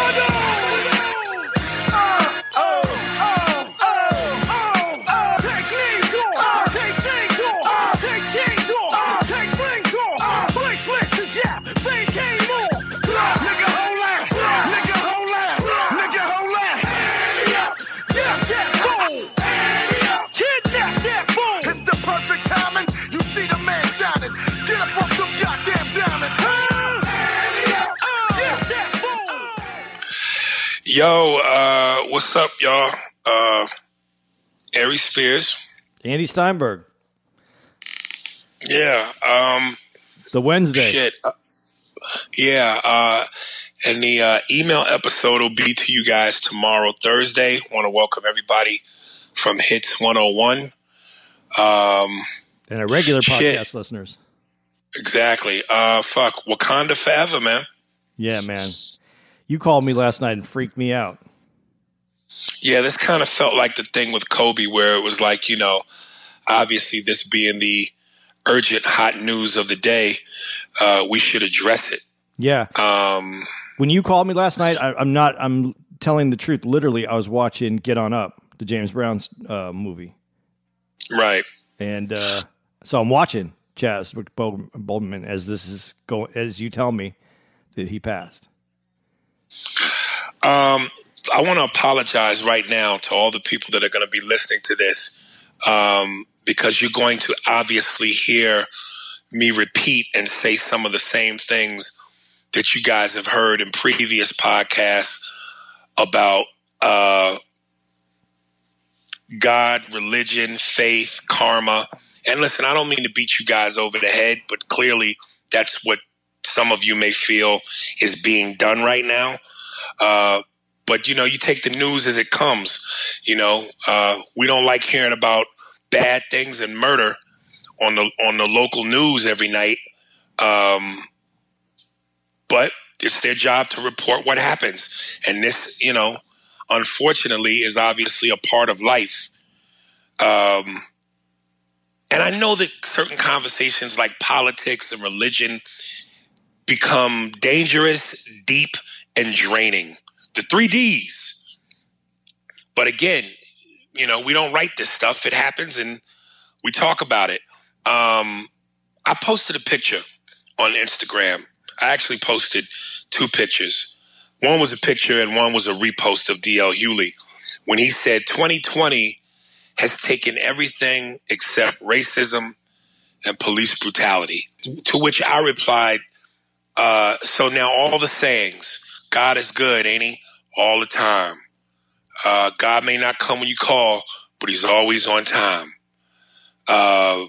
Thunder! Yo, uh, what's up, y'all? Uh, Ari Spears. Andy Steinberg. Yeah. Um, the Wednesday. Shit. Uh, yeah. Uh, and the uh, email episode will be to you guys tomorrow, Thursday. Want to welcome everybody from Hits 101. Um, and our regular shit. podcast listeners. Exactly. Uh, fuck. Wakanda forever, man. Yeah, man. You called me last night and freaked me out. Yeah, this kind of felt like the thing with Kobe, where it was like, you know, obviously this being the urgent hot news of the day, uh, we should address it. Yeah. Um, when you called me last night, I, am not. I'm telling the truth. Literally, I was watching Get On Up, the James Brown's uh, movie. Right. And uh, so I'm watching Chaz Boseman as this is going. As you tell me that he passed. Um, I want to apologize right now to all the people that are going to be listening to this um, because you're going to obviously hear me repeat and say some of the same things that you guys have heard in previous podcasts about uh, God, religion, faith, karma. And listen, I don't mean to beat you guys over the head, but clearly that's what some of you may feel is being done right now. Uh, but you know, you take the news as it comes. You know, uh, we don't like hearing about bad things and murder on the on the local news every night. Um, but it's their job to report what happens, and this, you know, unfortunately, is obviously a part of life. Um, and I know that certain conversations like politics and religion become dangerous, deep, and draining. The three D's. But again, you know, we don't write this stuff. It happens and we talk about it. Um, I posted a picture on Instagram. I actually posted two pictures. One was a picture and one was a repost of DL Hughley when he said 2020 has taken everything except racism and police brutality. To which I replied, uh, so now all the sayings, God is good, ain't he? All the time. Uh, God may not come when you call, but he's always on time. Uh,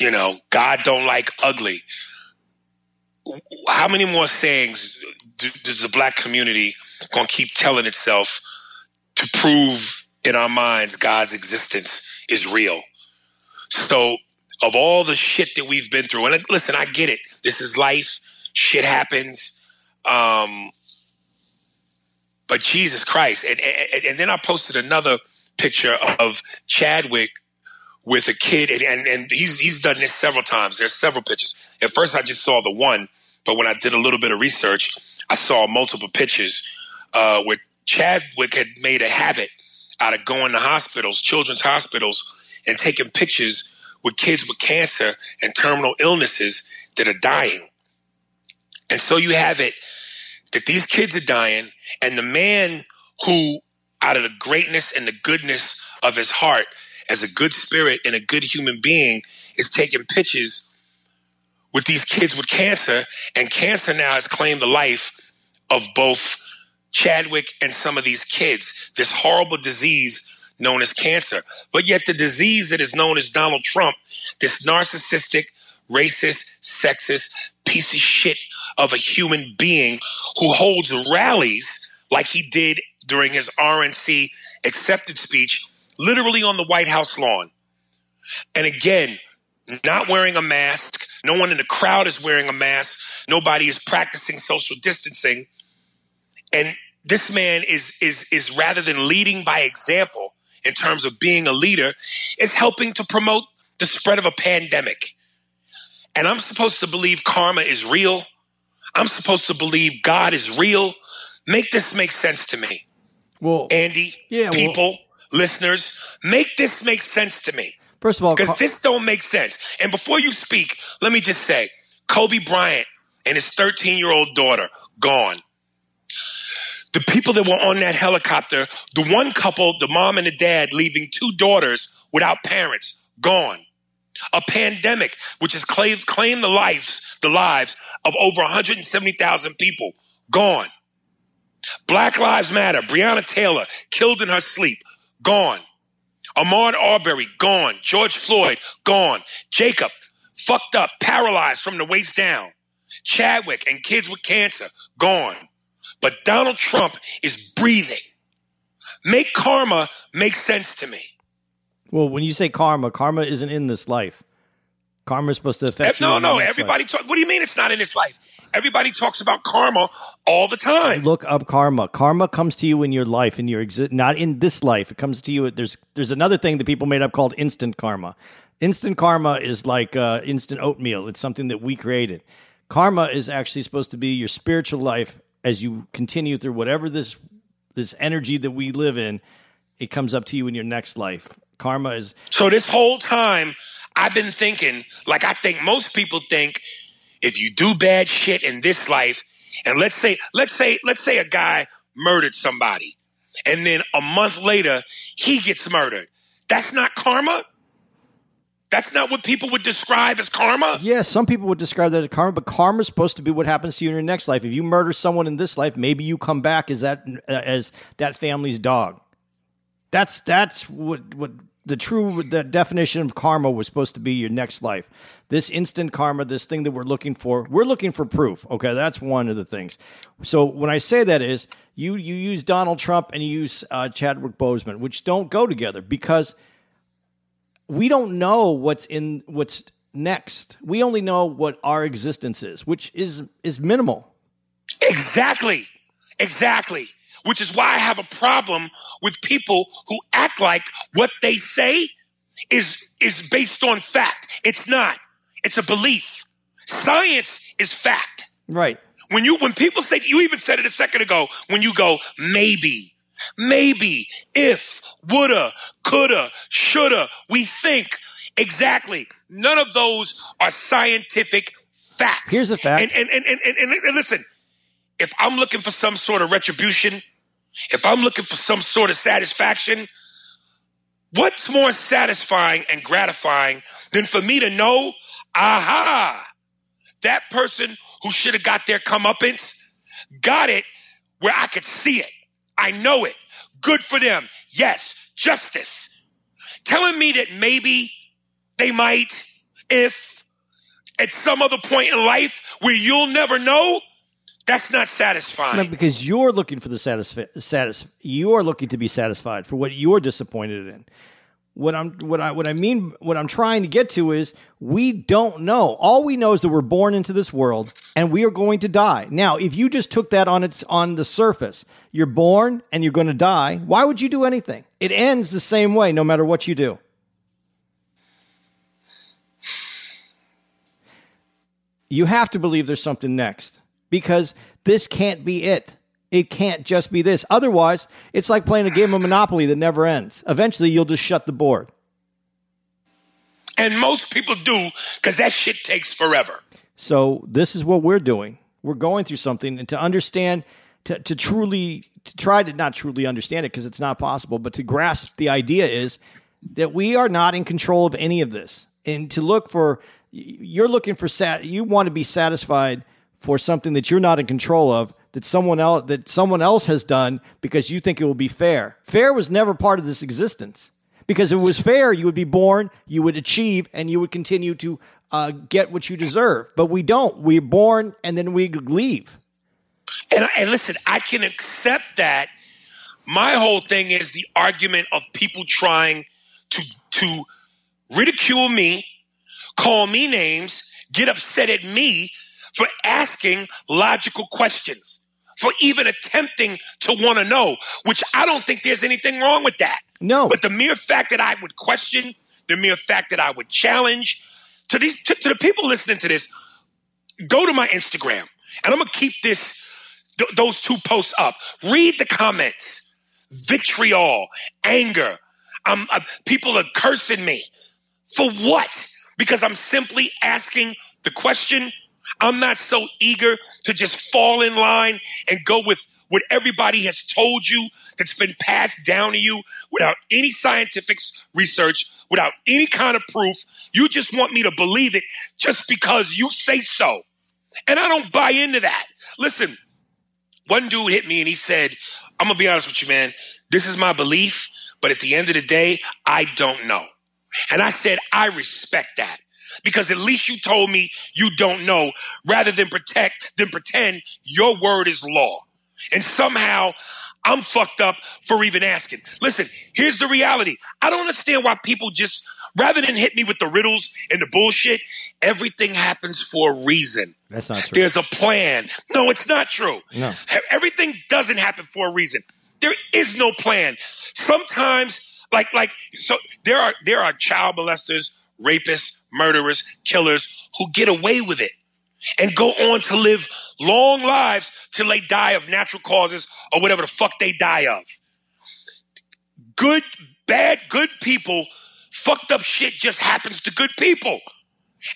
you know, God don't like ugly. How many more sayings does the black community gonna keep telling itself to prove in our minds God's existence is real? So, of all the shit that we've been through, and listen, I get it. This is life shit happens. Um, but Jesus Christ. And, and, and, then I posted another picture of Chadwick with a kid. And, and, and he's, he's done this several times. There's several pictures. At first, I just saw the one. But when I did a little bit of research, I saw multiple pictures uh, where Chadwick had made a habit out of going to hospitals, children's hospitals, and taking pictures with kids with cancer and terminal illnesses that are dying. And so you have it that these kids are dying, and the man who, out of the greatness and the goodness of his heart, as a good spirit and a good human being, is taking pictures with these kids with cancer, and cancer now has claimed the life of both Chadwick and some of these kids. This horrible disease known as cancer. But yet, the disease that is known as Donald Trump, this narcissistic, racist, sexist piece of shit of a human being who holds rallies like he did during his RNC accepted speech, literally on the White House lawn. And again, not wearing a mask. No one in the crowd is wearing a mask. Nobody is practicing social distancing. And this man is is is rather than leading by example in terms of being a leader, is helping to promote the spread of a pandemic. And I'm supposed to believe karma is real. I'm supposed to believe God is real. Make this make sense to me. Well, Andy, Yeah, well- people, listeners, make this make sense to me. first of all, Because this don't make sense. And before you speak, let me just say, Kobe Bryant and his 13 year old daughter gone. The people that were on that helicopter, the one couple, the mom and the dad, leaving two daughters without parents, gone. A pandemic which has claimed, claimed the lives, the lives of over 170,000 people, gone. Black Lives Matter, Breonna Taylor killed in her sleep, gone. Ahmaud Arbery, gone. George Floyd, gone. Jacob, fucked up, paralyzed from the waist down. Chadwick and kids with cancer, gone. But Donald Trump is breathing. Make karma make sense to me. well, when you say karma, karma isn't in this life. Karma is supposed to affect you. no, no, everybody talk. What do you mean it's not in this life? Everybody talks about karma all the time. Look up karma. Karma comes to you in your life, in your exi- not in this life. It comes to you. There's there's another thing that people made up called instant karma. Instant karma is like uh, instant oatmeal. It's something that we created. Karma is actually supposed to be your spiritual life as you continue through whatever this this energy that we live in. It comes up to you in your next life. Karma is So this whole time, I've been thinking, like I think most people think, if you do bad shit in this life, and let's say, let's say, let's say a guy murdered somebody, and then a month later he gets murdered. That's not karma. That's not what people would describe as karma. Yeah, some people would describe that as karma, but karma is supposed to be what happens to you in your next life. If you murder someone in this life, maybe you come back as that uh, as that family's dog. That's that's what what the true the definition of karma was supposed to be your next life. This instant karma, this thing that we're looking for, we're looking for proof. Okay, that's one of the things. So when I say that is you you use Donald Trump and you use uh, Chadwick Boseman, which don't go together because we don't know what's in what's next. We only know what our existence is, which is is minimal. Exactly. Exactly. Which is why I have a problem with people who act like what they say is is based on fact. It's not. It's a belief. Science is fact. Right. When you when people say you even said it a second ago when you go maybe maybe if woulda coulda shoulda we think exactly none of those are scientific facts Here's a fact. and and and, and, and, and listen if i'm looking for some sort of retribution if i'm looking for some sort of satisfaction what's more satisfying and gratifying than for me to know aha that person who should have got their comeuppance got it where I could see it. I know it. Good for them. Yes, justice. Telling me that maybe they might, if at some other point in life where you'll never know, that's not satisfying. Because you're looking for the satisfi- satis- you're looking to be satisfied for what you're disappointed in. What I'm what I what I mean what I'm trying to get to is we don't know. All we know is that we're born into this world and we are going to die. Now, if you just took that on its on the surface, you're born and you're going to die, why would you do anything? It ends the same way no matter what you do. You have to believe there's something next because this can't be it. It can't just be this. Otherwise, it's like playing a game of Monopoly that never ends. Eventually, you'll just shut the board. And most people do because that shit takes forever. So this is what we're doing. We're going through something, and to understand, to, to truly, to try to not truly understand it because it's not possible, but to grasp the idea is that we are not in control of any of this, and to look for, you're looking for sat, you want to be satisfied for something that you're not in control of that someone else that someone else has done because you think it will be fair. Fair was never part of this existence. Because if it was fair, you would be born, you would achieve, and you would continue to uh, get what you deserve. But we don't. We're born and then we leave. And, and listen, I can accept that. My whole thing is the argument of people trying to to ridicule me, call me names, get upset at me for asking logical questions, for even attempting to want to know, which I don't think there's anything wrong with that. No. But the mere fact that I would question, the mere fact that I would challenge, to these to, to the people listening to this, go to my Instagram, and I'm gonna keep this th- those two posts up. Read the comments, vitriol, anger. Um, uh, people are cursing me for what? Because I'm simply asking the question. I'm not so eager to just fall in line and go with what everybody has told you that's been passed down to you without any scientific research, without any kind of proof. You just want me to believe it just because you say so. And I don't buy into that. Listen, one dude hit me and he said, I'm going to be honest with you, man. This is my belief, but at the end of the day, I don't know. And I said, I respect that because at least you told me you don't know rather than protect than pretend your word is law. And somehow I'm fucked up for even asking. Listen, here's the reality. I don't understand why people just rather than hit me with the riddles and the bullshit, everything happens for a reason. That's not true. There's a plan. No, it's not true. No. Everything doesn't happen for a reason. There is no plan. Sometimes like like so there are there are child molesters, rapists, murderers, killers who get away with it and go on to live long lives till they die of natural causes or whatever the fuck they die of. Good, bad, good people, fucked up shit just happens to good people.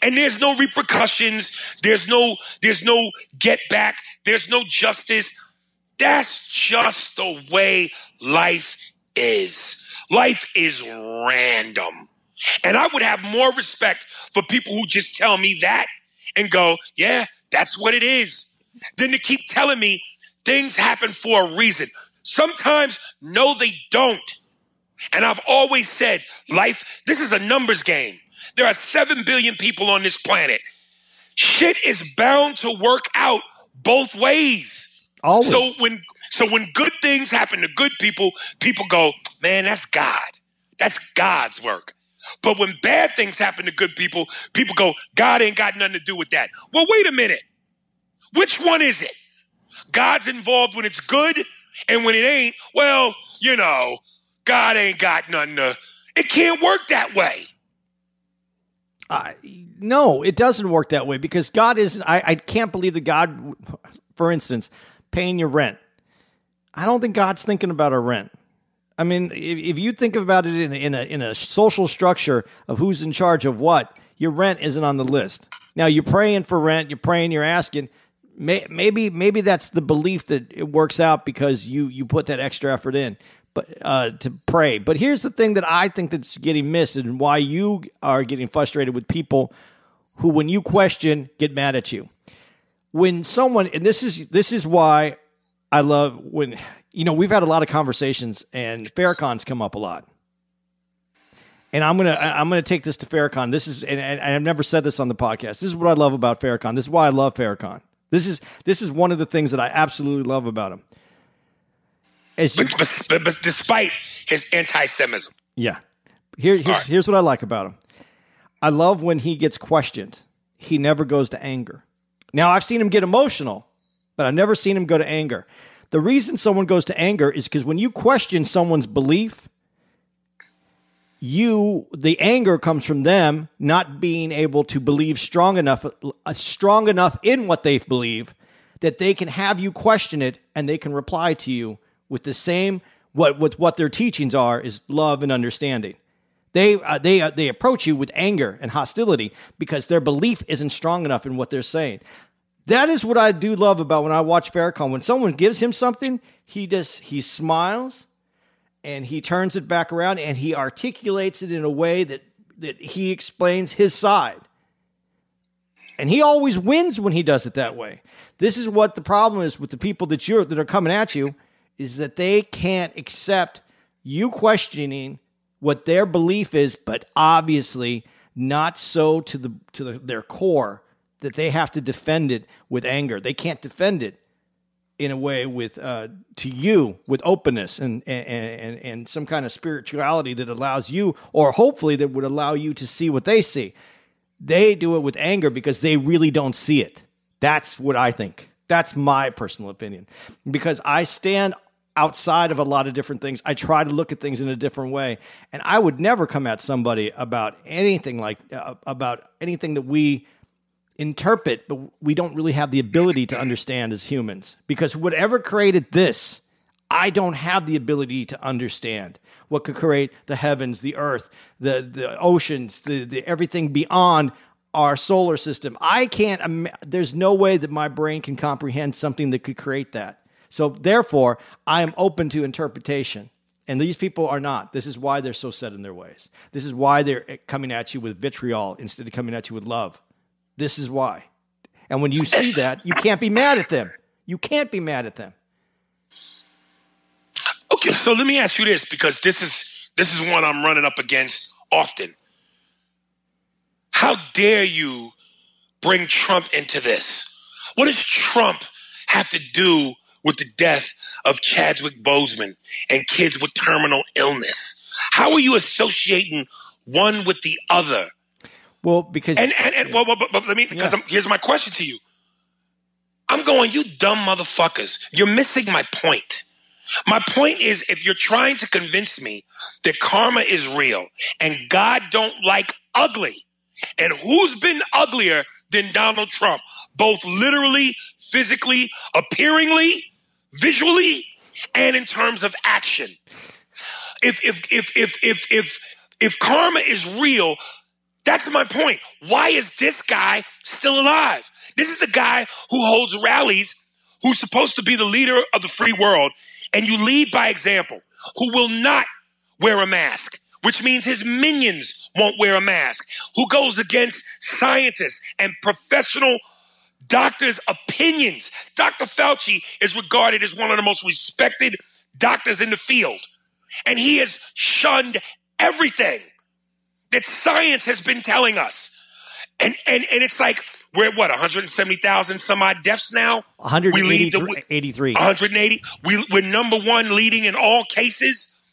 And there's no repercussions. There's no, there's no get back. There's no justice. That's just the way life is. Life is random. And I would have more respect for people who just tell me that and go, yeah, that's what it is, than to keep telling me things happen for a reason. Sometimes, no, they don't. And I've always said, life, this is a numbers game. There are 7 billion people on this planet. Shit is bound to work out both ways. Always. So when so when good things happen to good people, people go, "Man, that's God. That's God's work." But when bad things happen to good people, people go, God ain't got nothing to do with that. Well, wait a minute. Which one is it? God's involved when it's good, and when it ain't, well, you know, God ain't got nothing to. It can't work that way. No, it doesn't work that way because God isn't. I, I can't believe that God, for instance, paying your rent. I don't think God's thinking about our rent. I mean, if, if you think about it in, in a in a social structure of who's in charge of what, your rent isn't on the list. Now you're praying for rent, you're praying, you're asking. May, maybe maybe that's the belief that it works out because you you put that extra effort in, but uh, to pray. But here's the thing that I think that's getting missed and why you are getting frustrated with people who, when you question, get mad at you. When someone and this is this is why I love when you know we've had a lot of conversations and Farrakhan's come up a lot. And I'm gonna I'm gonna take this to Farrakhan. This is and, and I've never said this on the podcast. This is what I love about Farrakhan. This is why I love Farrakhan. This is this is one of the things that I absolutely love about him. As you, But, but, but, despite his anti-Semitism, yeah. Here, here's, right. here's what I like about him. I love when he gets questioned. He never goes to anger. Now, I've seen him get emotional, but I've never seen him go to anger. The reason someone goes to anger is because when you question someone's belief, you the anger comes from them not being able to believe strong enough uh, strong enough in what they believe that they can have you question it and they can reply to you with the same what with what their teachings are is love and understanding They uh, they uh, they approach you with anger and hostility because their belief isn't strong enough in what they're saying. That is what I do love about when I watch Farrakhan. When someone gives him something, he just he smiles and he turns it back around and he articulates it in a way that that he explains his side. And he always wins when he does it that way. This is what the problem is with the people that you're that are coming at you is that they can't accept you questioning what their belief is, but obviously not so to the to the, their core that they have to defend it with anger. They can't defend it in a way with uh, to you with openness and, and and and some kind of spirituality that allows you, or hopefully that would allow you to see what they see. They do it with anger because they really don't see it. That's what I think. That's my personal opinion. Because I stand outside of a lot of different things. I try to look at things in a different way, and I would never come at somebody about anything like uh, about anything that we interpret, but we don't really have the ability to understand as humans. Because whatever created this, I don't have the ability to understand what could create the heavens, the earth, the the oceans, the, the everything beyond our solar system. I can't. There's no way that my brain can comprehend something that could create that. So therefore, I am open to interpretation. And these people are not. This is why they're so set in their ways. This is why they're eh, coming at you with vitriol instead of coming at you with love. This is why. And when you see that, you can't be mad at them. You can't be mad at them. Okay, so let me ask you this because this is this is one I'm running up against often. How dare you bring Trump into this? What does Trump have to do with the death of Chadwick Boseman and kids with terminal illness? How are you associating one with the other? Well, because And and, and well, well, but, but let me because Yeah. here's my question to you. I'm going, you dumb motherfuckers. You're missing my point. My point is if you're trying to convince me that karma is real and God don't like ugly, and who's been uglier than Donald Trump, both literally, physically, appearingly, visually, and in terms of action? If if if if if if if karma is real, that's my point. Why is this guy still alive? This is a guy who holds rallies, who's supposed to be the leader of the free world, and you lead by example, who will not wear a mask, which means his minions won't wear a mask, who goes against scientists and professional doctors' opinions. Dr. Fauci is regarded as one of the most respected doctors in the field, and he has shunned everything that science has been telling us. And and and it's like we're at what 170,000 some odd deaths now. We lead the- 183. 180. We, we're number one leading in all cases.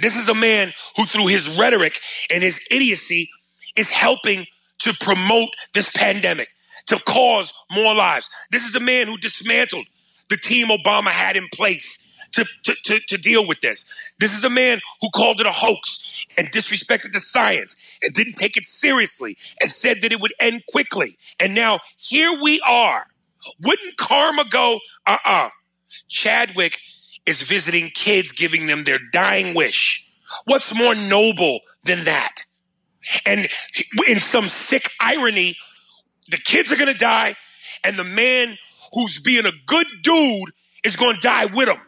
This is a man who, through his rhetoric and his idiocy, is helping to promote this pandemic, to cause more lives. This is a man who dismantled the team Obama had in place to, to, to, to deal with this. This is a man who called it a hoax and disrespected the science and didn't take it seriously and said that it would end quickly. And now here we are. Wouldn't karma go, uh uh Chadwick is visiting kids, giving them their dying wish. What's more noble than that? And in some sick irony, the kids are going to die, and the man who's being a good dude is going to die with them.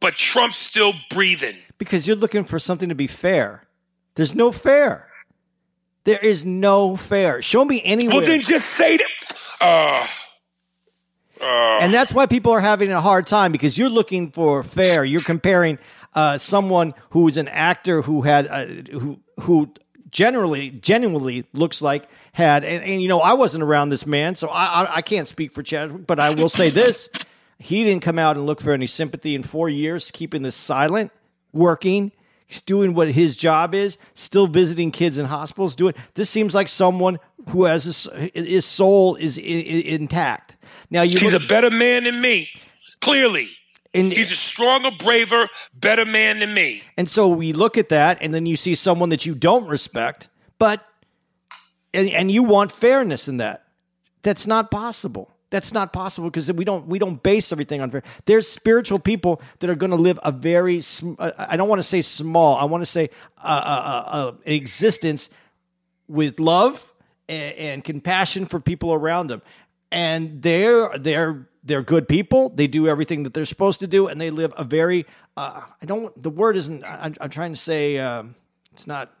But Trump's still breathing. because you're looking for something to be fair. There's no fair. There is no fair. Show me anywhere. Well, then just say that. Uh, and that's why people are having a hard time because you're looking for fair. You're comparing uh, someone who is an actor who had uh, who who generally genuinely looks like had and, and you know I wasn't around this man, so I, I I can't speak for Chadwick, but I will say this: he didn't come out and look for any sympathy in four years, keeping this silent, working. He's doing what his job is, still visiting kids in hospitals. Doing this seems like someone who has his, his soul is i- i- intact. Now you he's look- a better man than me, clearly. And- he's a stronger, braver, better man than me. And so we look at that, and then you see someone that you don't respect, but and, and you want fairness in that. That's not possible. That's not possible because we don't we don't base everything on. There's spiritual people that are going to live a very uh, I don't want to say small. I want to say uh, uh, uh, an existence with love and, and compassion for people around them, and they're they're they're good people. They do everything that they're supposed to do, and they live a very uh, I don't the word isn't I'm, I'm trying to say um, it's not.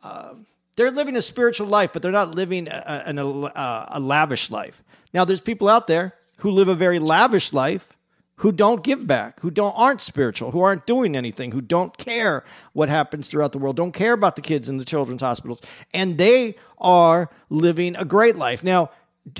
Uh, they're living a spiritual life, but they're not living a, a, a, a lavish life. Now, there's people out there who live a very lavish life who don't give back, who don't aren't spiritual, who aren't doing anything, who don't care what happens throughout the world, don't care about the kids in the children's hospitals, and they are living a great life. Now,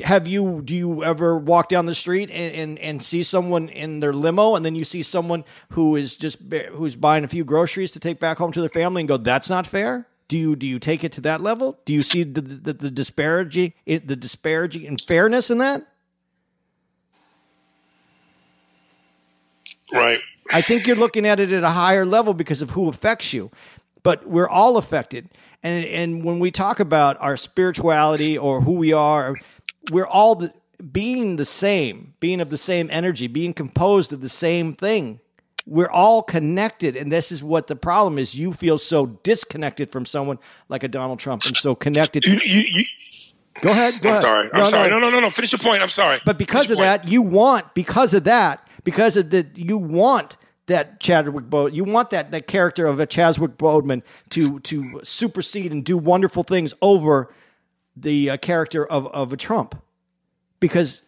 have you do you ever walk down the street and, and, and see someone in their limo and then you see someone who is just who's buying a few groceries to take back home to their family and go that's not fair do you do you take it to that level? Do you see the the, the disparity the disparity and fairness in that? Right. I think you're looking at it at a higher level because of who affects you. But we're all affected. And and when we talk about our spirituality or who we are, we're all the, being the same, being of the same energy, being composed of the same thing we're all connected and this is what the problem is. You feel so disconnected from someone like a donald trump and so connected you, you, you, go ahead go I'm ahead. sorry i'm no, sorry. no. no no no finish your point. I'm sorry. But because Finish of that you want because of that because of that you want that Chadwick Boseman, you want that that character of a Chadwick Boseman to to supersede and do wonderful things over the uh, character of of a Trump, because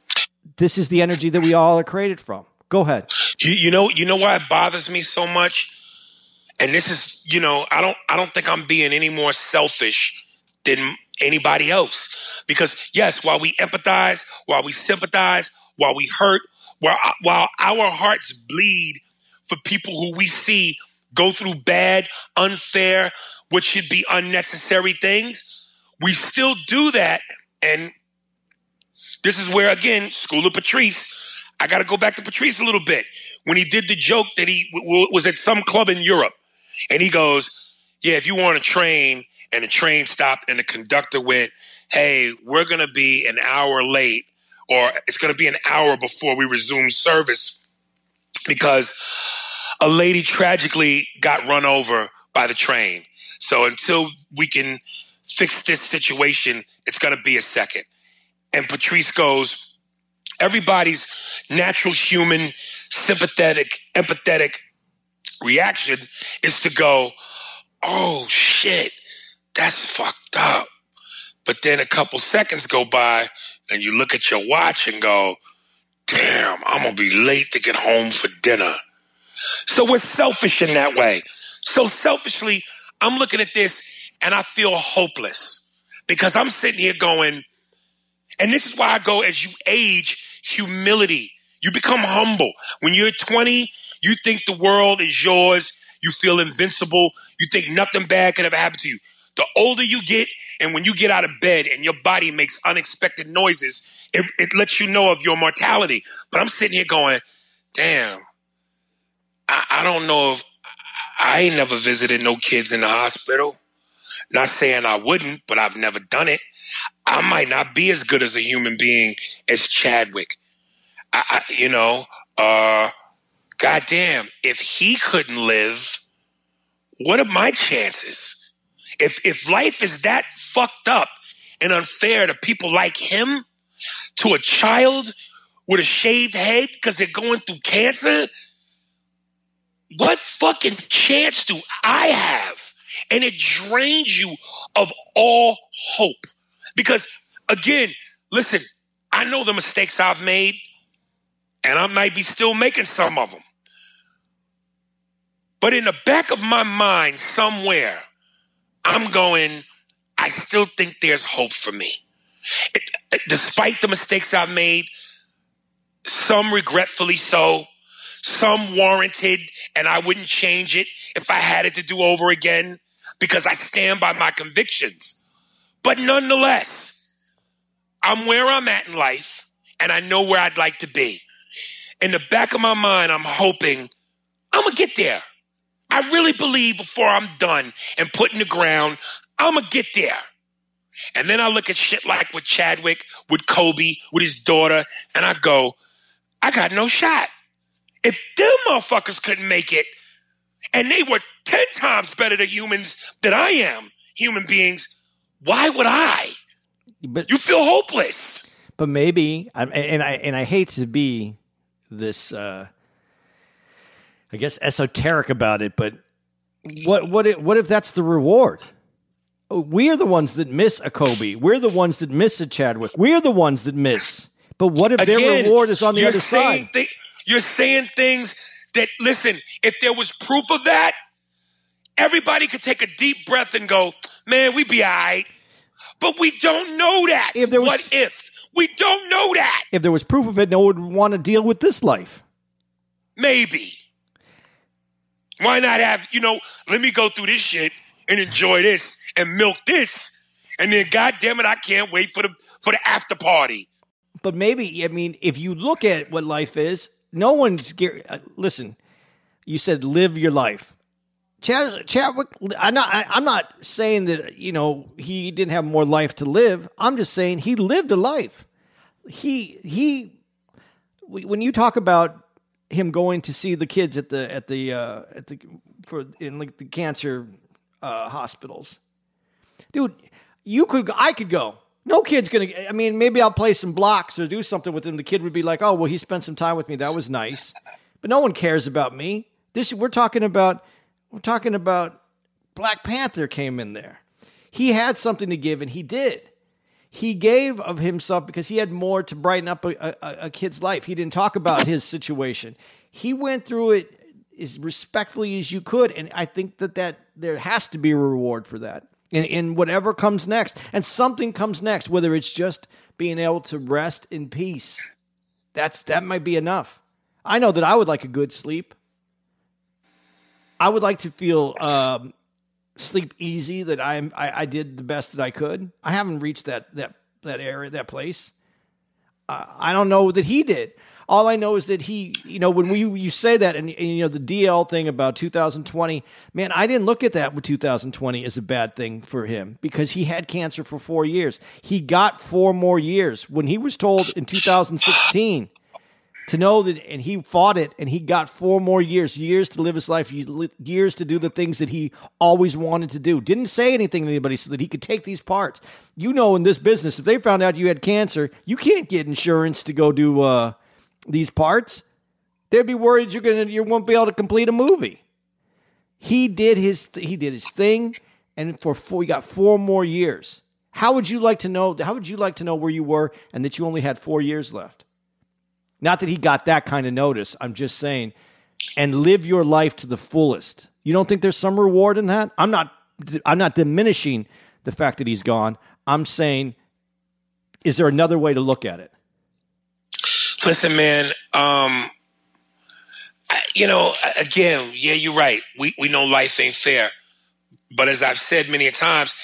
this is the energy that we all are created from. Go ahead. You, you know, you know why it bothers me so much, and this is, you know, I don't, I don't think I'm being any more selfish than anybody else. Because yes, while we empathize, while we sympathize, while we hurt, while while our hearts bleed for people who we see go through bad, unfair, what should be unnecessary things, we still do that. And this is where again, School of Patrice I got to go back to Patrice a little bit when he did the joke that he w- was at some club in Europe, and he goes, "Yeah, if you want a train and the train stopped and the conductor went, hey, we're gonna be an hour late, or it's gonna be an hour before we resume service because a lady tragically got run over by the train. So until we can fix this situation, it's gonna be a second. And Patrice goes." Everybody's natural human, sympathetic, empathetic reaction is to go, oh shit, that's fucked up. But then a couple seconds go by and you look at your watch and go, damn, I'm going to be late to get home for dinner. So we're selfish in that way. So selfishly, I'm looking at this and I feel hopeless because I'm sitting here going, and this is why I go as you age, humility. You become humble. When you're 20, you think the world is yours. You feel invincible. You think nothing bad could ever happen to you. The older you get, and when you get out of bed and your body makes unexpected noises, it, it lets you know of your mortality. But I'm sitting here going, damn, I, I don't know if I ain't never visited no kids in the hospital. Not saying I wouldn't, but I've never done it. I might not be as good as a human being as Chadwick. I, I you know, uh, goddamn, if he couldn't live, what are my chances? If if life is that fucked up and unfair to people like him, to a child with a shaved head because they're going through cancer, what fucking chance do I have? And it drains you of all hope. Because again, listen, I know the mistakes I've made, and I might be still making some of them. But in the back of my mind, somewhere, I'm going, I still think there's hope for me. It, despite the mistakes I've made, some regretfully so, some warranted, and I wouldn't change it if I had it to do over again because I stand by my convictions. But nonetheless, I'm where I'm at in life and I know where I'd like to be. In the back of my mind, I'm hoping I'm gonna get there. I really believe before I'm done and put in the ground, I'm gonna get there. And then I look at shit like with Chadwick, with Kobe, with his daughter, and I go, I got no shot. If them motherfuckers couldn't make it, and they were 10 times better than humans than I am, human beings, why would I? But You feel hopeless. but maybe I- and I and I hate to be this uh I guess esoteric about it, but what what if, what if that's the reward? We're the ones that miss a Kobe. We're the ones that miss a Chadwick. We're the ones that miss. But what if their reward is on the other side? thi- you're saying things that, listen, if there was proof of that, everybody could take a deep breath and go, man, we be all right. But we don't know that. If there was- what if? We don't know that. If there was proof of it, no one would want to deal with this life. Maybe. Why not have, you know, let me go through this shit and enjoy this and milk this. And then God damn it, I can't wait for the for the after party. but maybe I mean, if you look at what life is, no one's uh, listen. You said live your life. Chad, Chadwick, I'm not. I, I'm not saying that you know he didn't have more life to live. I'm just saying he lived a life. He he. When you talk about him going to see the kids at the at the uh, at the for in like the cancer uh, hospitals, dude, you could I could go. No kid's gonna. I mean, maybe I'll play some blocks or do something with him. The kid would be like, "Oh, well, he spent some time with me. That was nice." But no one cares about me. This we're talking about. We're talking about Black Panther came in there. He had something to give, and he did. He gave of himself because he had more to brighten up a, a, a kid's life. He didn't talk about his situation. He went through it as respectfully as you could, and I think that that there has to be a reward for that. In, in whatever comes next, and something comes next, whether it's just being able to rest in peace, that's that might be enough. I know that I would like a good sleep. I would like to feel um, sleep easy that I'm I, I did the best that I could. I haven't reached that that that area that place. Uh, I don't know that he did. All I know is that he, you know, when we you say that and, and you know the DL thing about 2020, man, I didn't look at that with 2020 as a bad thing for him because he had cancer for four years. He got four more years when he was told in 2016 to know that and he fought it and he got four more years years to live his life years to do the things that he always wanted to do. Didn't say anything to anybody so that he could take these parts. You know in this business if they found out you had cancer you can't get insurance to go do uh, these parts. They'd be worried you're gonna you won't be able to complete a movie. He did his he did his thing and for four, we got four more years. How would you like to know how would you like to know where you were and that you only had four years left not that he got that kind of notice. I'm just saying, and live your life to the fullest. You don't think there's some reward in that? I'm not. I'm not diminishing the fact that he's gone. I'm saying, is there another way to look at it? Listen, man. Um, you know, again, yeah, you're right. We we know life ain't fair, but as I've said many a times,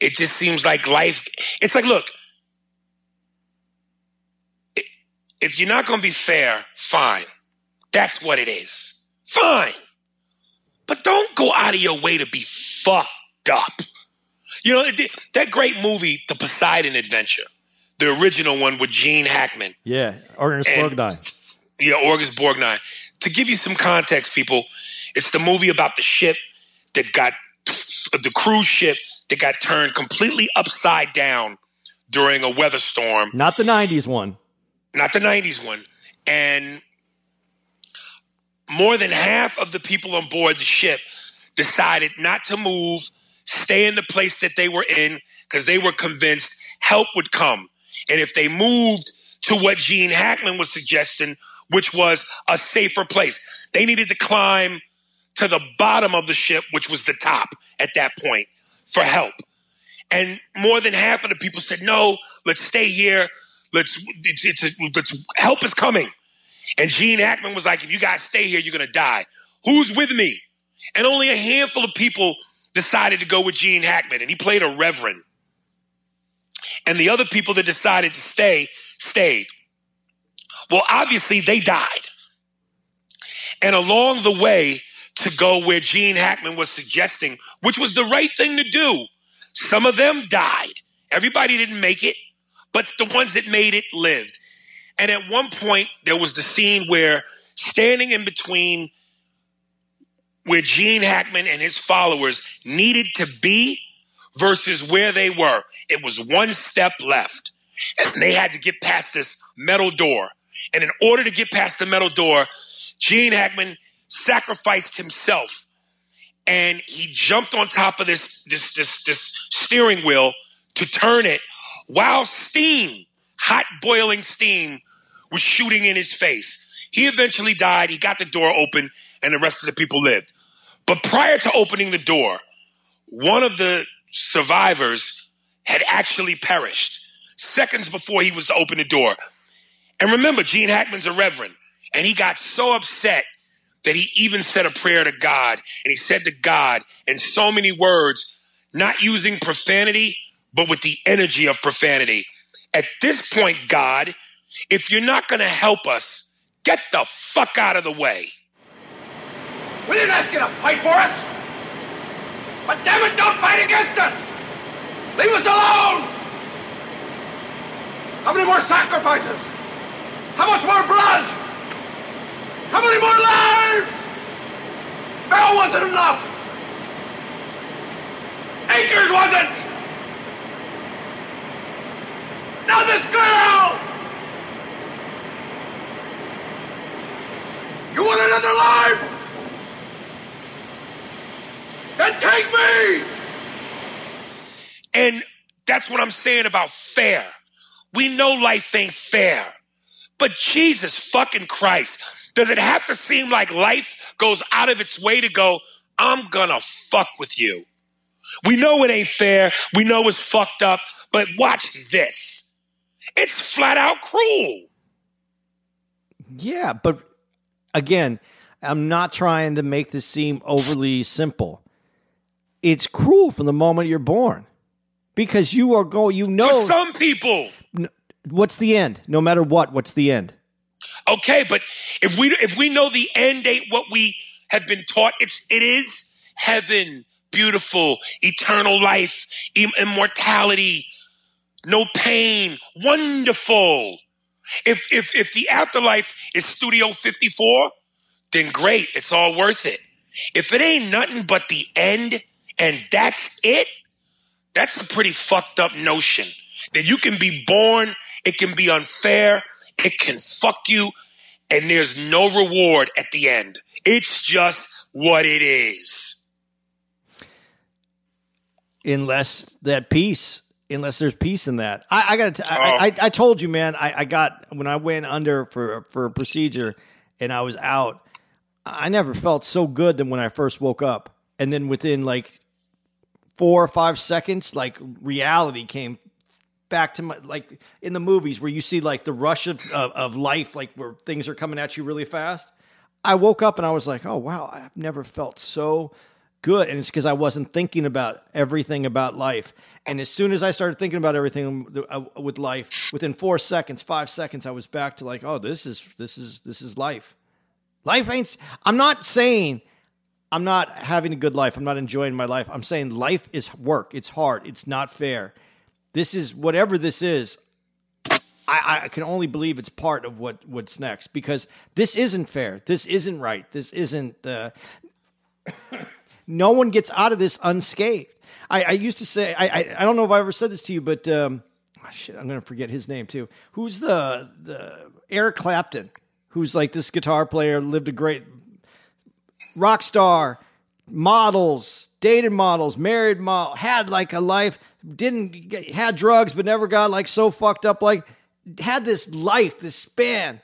it just seems like life. It's like, look, if you're not going to be fair, fine. That's what it is. Fine. But don't go out of your way to be fucked up. You know, that great movie, The Poseidon Adventure, the original one with Gene Hackman. Yeah, Ernest Borgnine. Yeah, August Borgnine. To give you some context, people, it's the movie about the ship that got, the cruise ship that got turned completely upside down during a weather storm. Not the 90s one not the 90s one. And more than half of the people on board the ship decided not to move, stay in the place that they were in, because they were convinced help would come. And if they moved to what Gene Hackman was suggesting, which was a safer place, they needed to climb to the bottom of the ship, which was the top at that point, for help. And more than half of the people said, no, let's stay here. Let's it's, it's a, let's help is coming. And Gene Hackman was like, if you guys stay here, you're gonna die. Who's with me? And only a handful of people decided to go with Gene Hackman, and he played a reverend. And the other people that decided to stay stayed. Well, obviously they died. And along the way to go where Gene Hackman was suggesting, which was the right thing to do, some of them died Everybody didn't make it, but the ones that made it lived. And at one point, there was the scene where standing in between where Gene Hackman and his followers needed to be versus where they were. It was one step left. And they had to get past this metal door. And in order to get past the metal door, Gene Hackman sacrificed himself and he jumped on top of this this this this steering wheel to turn it while steam, hot boiling steam was shooting in his face. He eventually died. He got the door open and the rest of the people lived. But prior to opening the door, one of the survivors had actually perished seconds before he was to open the door. And remember, Gene Hackman's a reverend, and he got so upset that he even said a prayer to God. And he said to God in so many words, not using profanity, but with the energy of profanity. At this point, God, if you're not going to help us, get the fuck out of the way. We didn't ask you to fight for us. But damn it, don't fight against us. Leave us alone. How many more sacrifices? How much more blood? How many more lives? Belle wasn't enough. Acres wasn't. Now this girl. You want another life? Then take me! And that's what I'm saying about fair. We know life ain't fair. But Jesus fucking Christ, does it have to seem like life goes out of its way to go, I'm gonna fuck with you? We know it ain't fair. We know it's fucked up, but watch this. It's flat out cruel. Yeah, but again, I'm not trying to make this seem overly simple. It's cruel from the moment you're born because you are going you know For some people. What's the end? No matter what what's the end? Okay but if we if we know the end ain't what we have been taught it's it is heaven beautiful eternal life immortality no pain. Wonderful. If if if the afterlife is studio 54 then great. It's all worth it. If it ain't nothing but the end and that's it, that's a pretty fucked up notion. That you can be born, it can be unfair, it can fuck you, and there's no reward at the end. It's just what it is. Unless that peace, unless there's peace in that. I, I got. Oh. I, I, I, told you, man. I, I got when I went under for for a procedure, and I was out. I never felt so good than when I first woke up, and then within like four or five seconds, like reality came back to my like in the movies where you see like the rush of, of, of, life, like where things are coming at you really fast. I woke up and I was like, oh wow, I've never felt so good, and it's because I wasn't thinking about everything about life. And as soon as I started thinking about everything uh, with life, within four seconds, five seconds, I was back to like, oh, this is this is this is life. Life ain't. I'm not saying I'm not having a good life. I'm not enjoying my life. I'm saying life is work. It's hard. It's not fair. This is whatever this is. I, I can only believe it's part of what what's next because this isn't fair. This isn't right. This isn't. Uh, no one gets out of this unscathed. I, I used to say I, I, I don't know if I ever said this to you, but um, oh shit, I'm gonna forget his name too. Who's the the Eric Clapton? Who's like this guitar player, lived a great rock star, models, dated models, married model, had like a life, didn't get, had drugs, but never got like so fucked up, like had this life, this span.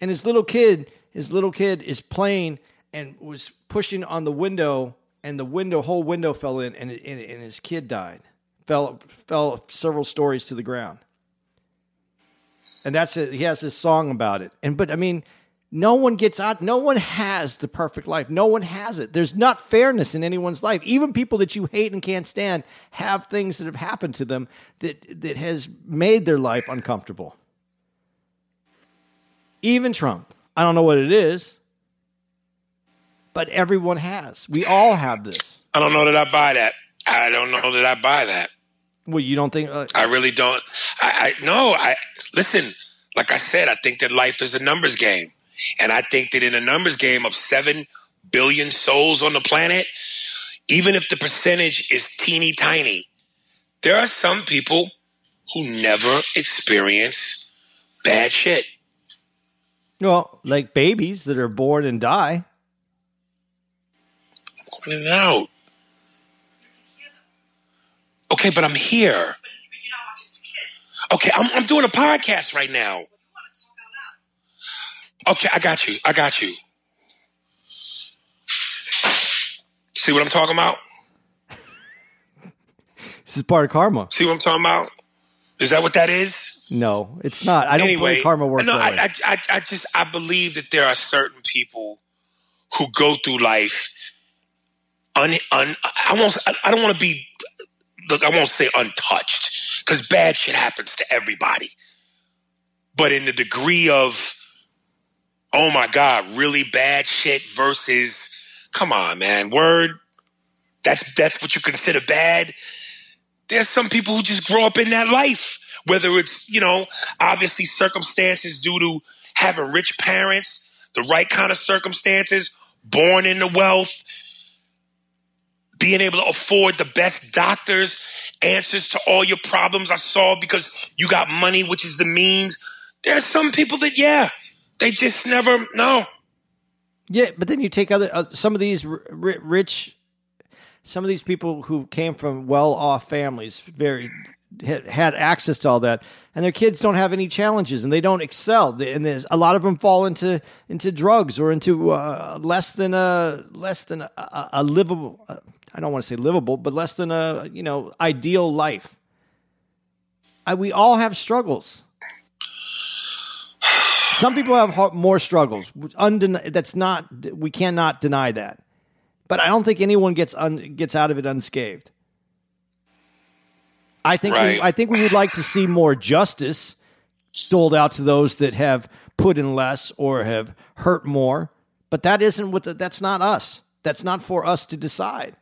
And his little kid, his little kid is playing and was pushing on the window, and the window, whole window fell in, and, and, and his kid died, fell fell several stories to the ground. And that's it. He has this song about it. And but I mean, no one gets out. No one has the perfect life. No one has it. There's not fairness in anyone's life. Even people that you hate and can't stand have things that have happened to them that, that has made their life uncomfortable. Even Trump. I don't know what it is, but everyone has. We all have this. I don't know that I buy that. I don't know that I buy that. Well, you don't think? Uh, I really don't. I, I no. I listen. Like I said, I think that life is a numbers game, and I think that in a numbers game of seven billion souls on the planet, even if the percentage is teeny tiny, there are some people who never experience bad shit. well, like babies that are born and die. It out. Okay, but I'm here. Okay, I'm, I'm doing a podcast right now. Okay, I got you. I got you. See what I'm talking about? This is part of karma. See what I'm talking about? Is that what that is? No, it's not. I don't anyway, believe karma works no, that way. I, I, I, I just I believe that there are certain people who go through life un, un I won't I, don't want to be look I won't say untouched because bad shit happens to everybody, but in the degree of oh my god really bad shit versus come on man word that's that's what you consider bad. There's some people who just grow up in that life whether it's you know obviously circumstances due to having rich parents the right kind of circumstances born into wealth being able to afford the best doctors answers to all your problems I solved because you got money which is the means There are some people that yeah they just never know. Yeah, but then you take other uh, some of these r- ri rich, some of these people who came from well-off families, very had, had access to all that, and their kids don't have any challenges and they don't excel. And there's a lot of them fall into into drugs or into uh, less than a less than a, a, a livable. Uh, I don't want to say livable, but less than a you know ideal life. I, we all have struggles. Some people have more struggles. Undeni- that's not we cannot deny that. But I don't think anyone gets un- gets out of it unscathed. I think we, I think we would like to see more justice doled out to those that have put in less or have hurt more. But that isn't what the, that's not us. That's not for us to decide.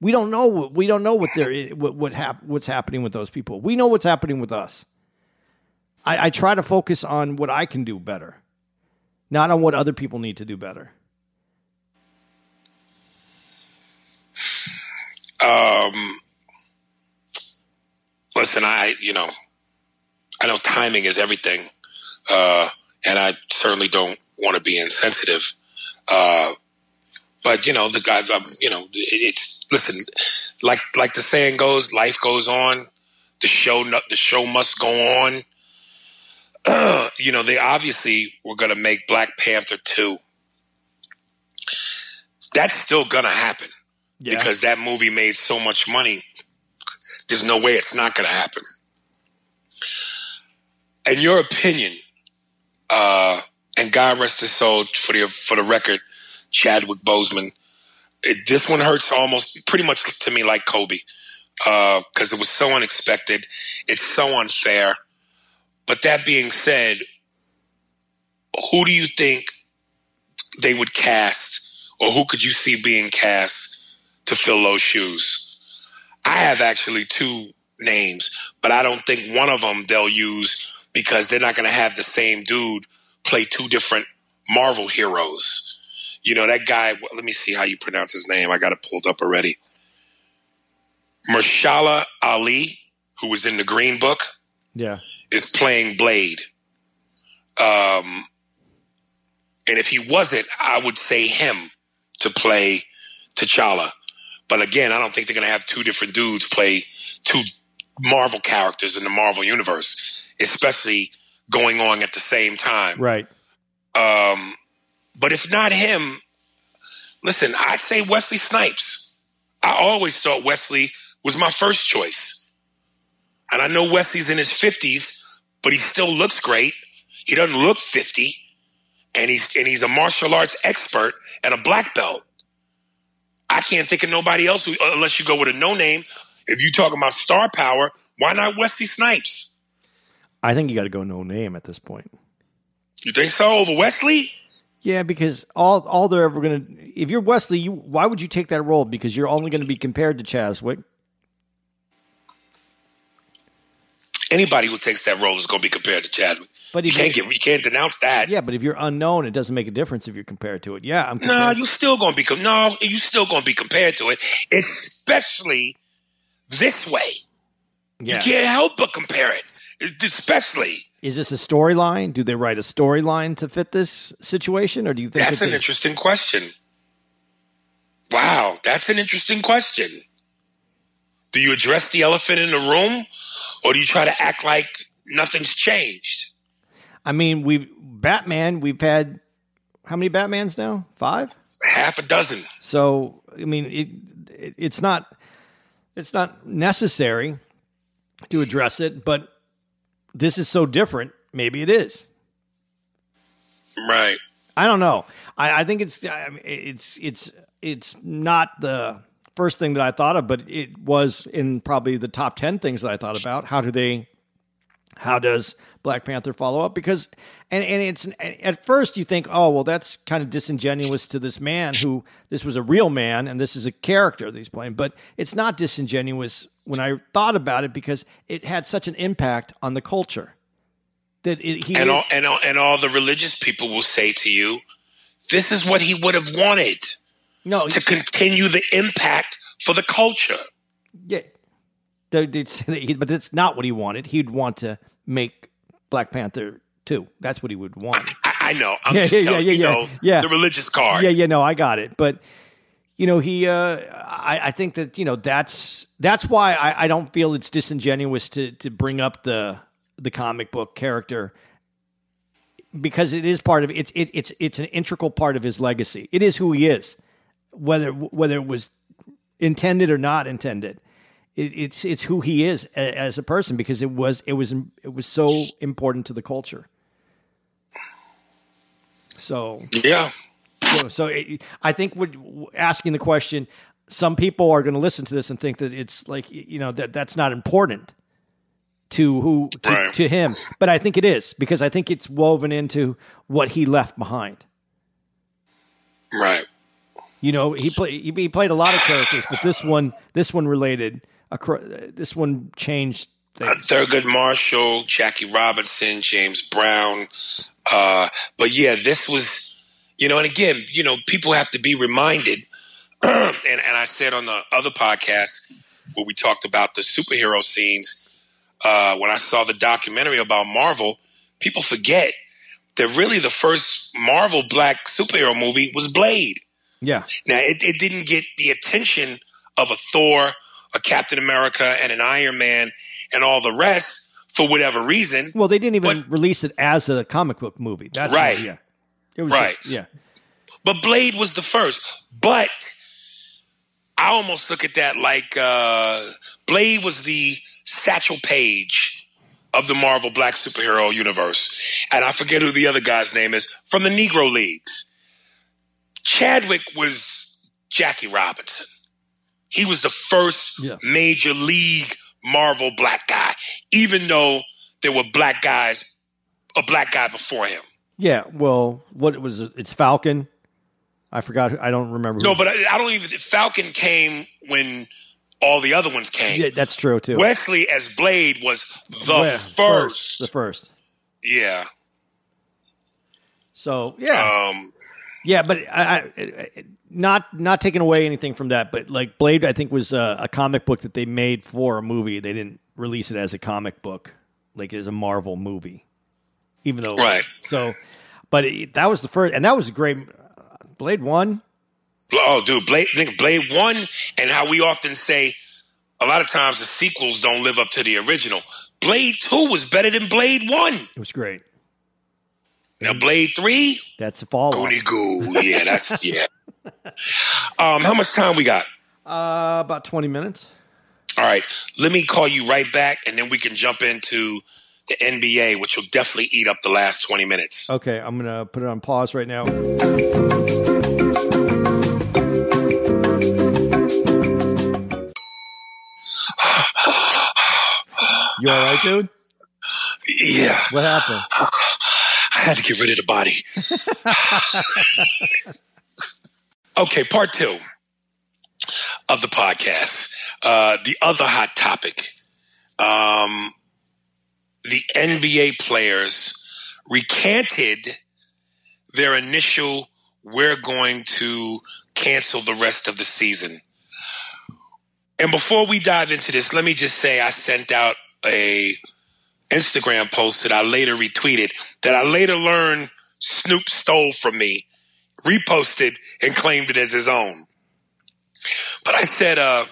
We don't know. We don't know what they're what what hap- what's happening with those people. We know what's happening with us. I, I try to focus on what I can do better, not on what other people need to do better. um listen i you know i know timing is everything uh and i certainly don't want to be insensitive uh but you know the guys um, you know it- it's listen like like the saying goes life goes on the show the show must go on you know they obviously were going to make black panther 2 that's still going to happen because that movie made so much money. There's no way it's not going to happen. In your opinion, uh, and God rest his soul for the for the record, Chadwick Boseman. It, this one hurts almost pretty much to me like Kobe uh, because it was so unexpected. It's so unfair. But that being said, who do you think they would cast, or who could you see being cast to fill those shoes? I have actually two names, but I don't think one of them they'll use because they're not going to have the same dude play two different Marvel heroes. You know, that guy, let me see how you pronounce his name. I got it pulled up already. Mahershala Ali, who was in the Green Book, Yeah. is playing Blade. Um, and if he wasn't, I would say him to play T'Challa. But again, I don't think they're going to have two different dudes play two Marvel characters in the Marvel universe, especially going on at the same time. Right. Um, but if not him, listen, I'd say Wesley Snipes. I always thought Wesley was my first choice. And I know Wesley's in his 50s, but he still looks great. He doesn't look 50. And he's and he's a martial arts expert and a black belt. I can't think of nobody else who, unless you go with a no name. If you're talking about star power, why not Wesley Snipes? I think you got to go no name at this point. You think so over Wesley? Yeah, because all all they're ever gonna if you're Wesley, you why would you take that role? Because you're only going to be compared to Chadwick. Anybody who takes that role is going to be compared to Chadwick. But you can't get you can't denounce that. Yeah, but if you're unknown, it doesn't make a difference if you're compared to it. Yeah, I'm. No, compared- you still gonna be no, you still gonna be compared to it, especially this way. yeah. You can't help but compare it, especially. Is this a storyline? Do they write a storyline to fit this situation, or do you think That's that an they- interesting question. Wow, that's an interesting question. Do you address the elephant in the room, or do you try to act like nothing's changed? I mean, we Batman. We've had how many Batmans now? Five. Half a dozen. So I mean, it, it it's not it's not necessary to address it, but this is so different. Maybe it is. Right. I don't know. I, I think it's I mean, it's it's it's not the first thing that I thought of, but it was in probably the top ten things that I thought about. How do they? How does Black Panther follow up? Because and and it's at first you think, oh well, that's kind of disingenuous to this man who this was a real man and this is a character that he's playing, but it's not disingenuous when I thought about it because it had such an impact on the culture that it, he And all, and all, and all the religious people will say to you, "This is what he would have wanted no to continue the impact for the culture." Yeah, they did say that, but that's not what he wanted. He'd want to make Black Panther two. That's what he would want. I, I know. I'm Yeah, just yeah, telling yeah, you, yeah, know, yeah. the religious card. Yeah, yeah, no, I got it. But you know, he, uh, I, I think that you know that's that's why I, I don't feel it's disingenuous to to bring up the the comic book character because it is part of it's it, it's it's an integral part of his legacy. It is who he is, whether whether it was intended or not intended. It, it's it's who he is as a person because it was it was it was so important to the culture. So Yeah. So, so it, I think what asking the question, some people are going to listen to this and think that it's like you know that that's not important to who to, Right. to him, but I think it is because I think it's woven into what he left behind. Right. You know, he played he, played a lot of characters, but this one this one related this one changed things. Thurgood Marshall, Jackie Robinson, James Brown. Uh, but yeah, this was, you know, and again, you know, people have to be reminded. and, and I said on the other podcast where we talked about the superhero scenes, uh, when I saw the documentary about Marvel, people forget that really the first Marvel black superhero movie was Blade. Yeah, Now, it, it didn't get the attention of a Thor, a Captain America, and an Iron Man, and all the rest for whatever reason. well, they didn't even But- release it as a comic book movie. That's Right. yeah, it was Right. yeah. But Blade was the first. But I almost look at that like uh, Blade was the Satchel Paige of the Marvel Black superhero universe. And I forget who the other guy's name is from the Negro Leagues. Chadwick was Jackie Robinson. He was the first Yeah. major league Marvel black guy, even though there were black guys, a black guy before him. Yeah, well, what it was? It's Falcon. I forgot. I don't remember. No, but I, I don't even. Falcon came when all the other ones came. yeah, that's true too. Wesley as Blade was the Yeah, first. the first. Yeah. So yeah, Um, yeah, but I, I, not not taking away anything from that. But like Blade, I think was a, a comic book that they made for a movie. They didn't release it as a comic book, like as a Marvel movie, even though Right. So, but it, that was the first, and that was a great Blade one. oh, dude, Blade. Think Blade One, and how we often say a lot of times the sequels don't live up to the original. Blade Two was better than Blade One. It was great. Now Blade Three, That's a follow. Goonie Goo. Yeah, that's yeah. Um, how much time we got? Uh, about twenty minutes. All right, let me call you right back, and then we can jump into the NBA, which will definitely eat up the last twenty minutes. Okay, I'm gonna put it on pause right now. You all right, dude? Yeah, What happened? I had to get rid of the body. okay, part two of the podcast. Uh, the other hot topic. Um, the NBA players recanted their initial, we're going to cancel the rest of the season. And before we dive into this, let me just say I sent out a Instagram post that I later retweeted that I later learned Snoop stole from me, reposted, and claimed it as his own. But I said, uh,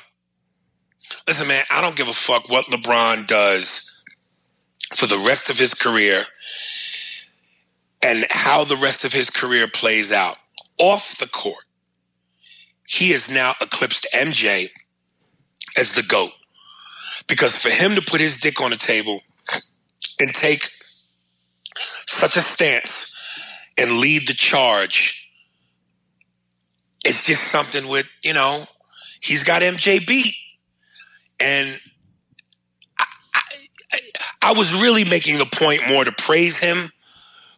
listen, man, I don't give a fuck what LeBron does for the rest of his career and how the rest of his career plays out. Off the court, he has now eclipsed MJ as the GOAT. Because for him to put his dick on the table and take such a stance and lead the charge, it's just something with, you know, he's got MJ beat. And I, was really making the point more to praise him.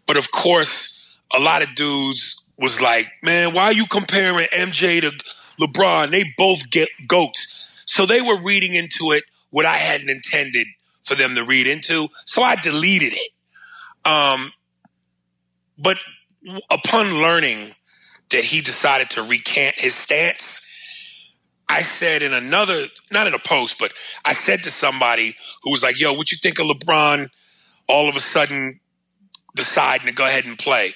But of course, a lot of dudes was like, man, why are you comparing MJ to LeBron? They both get goats. So they were reading into it what I hadn't intended for them to read into. So I deleted it. Um, but upon learning that he decided to recant his stance, I said in another, not in a post, but I said to somebody who was like, yo, what you think of LeBron all of a sudden deciding to go ahead and play?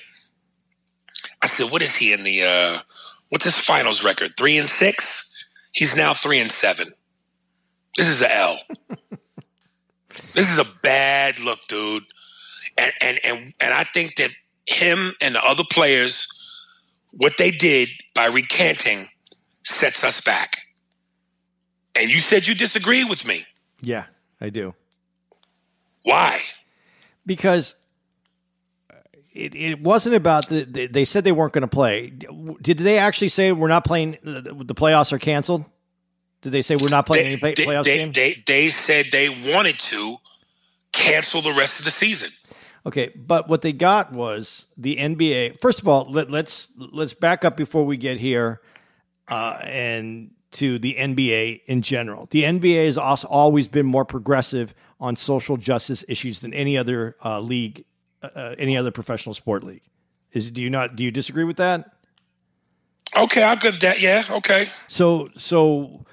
I said, what is he in the, uh, what's his finals record? Three and six? He's now three and seven. This is a L. this is a bad look, dude. And, and, and, and I think that him and the other players, what they did by recanting sets us back. And you said you disagree with me. Yeah, I do. Why? Because it, it wasn't about the, they said they weren't going to play. Did they actually say we're not playing? The playoffs are canceled. Did they say we're not playing They, any play, they, playoffs they, game? they, they said they wanted to cancel the rest of the season. Okay, but what they got was the NBA. First of all, let, let's let's back up before we get here, uh, and to the NBA in general. The NBA has also always been more progressive on social justice issues than any other uh, league, uh, uh, any other professional sport league. Is do you not do you disagree with that? Okay, I'll give that. Yeah, okay. So so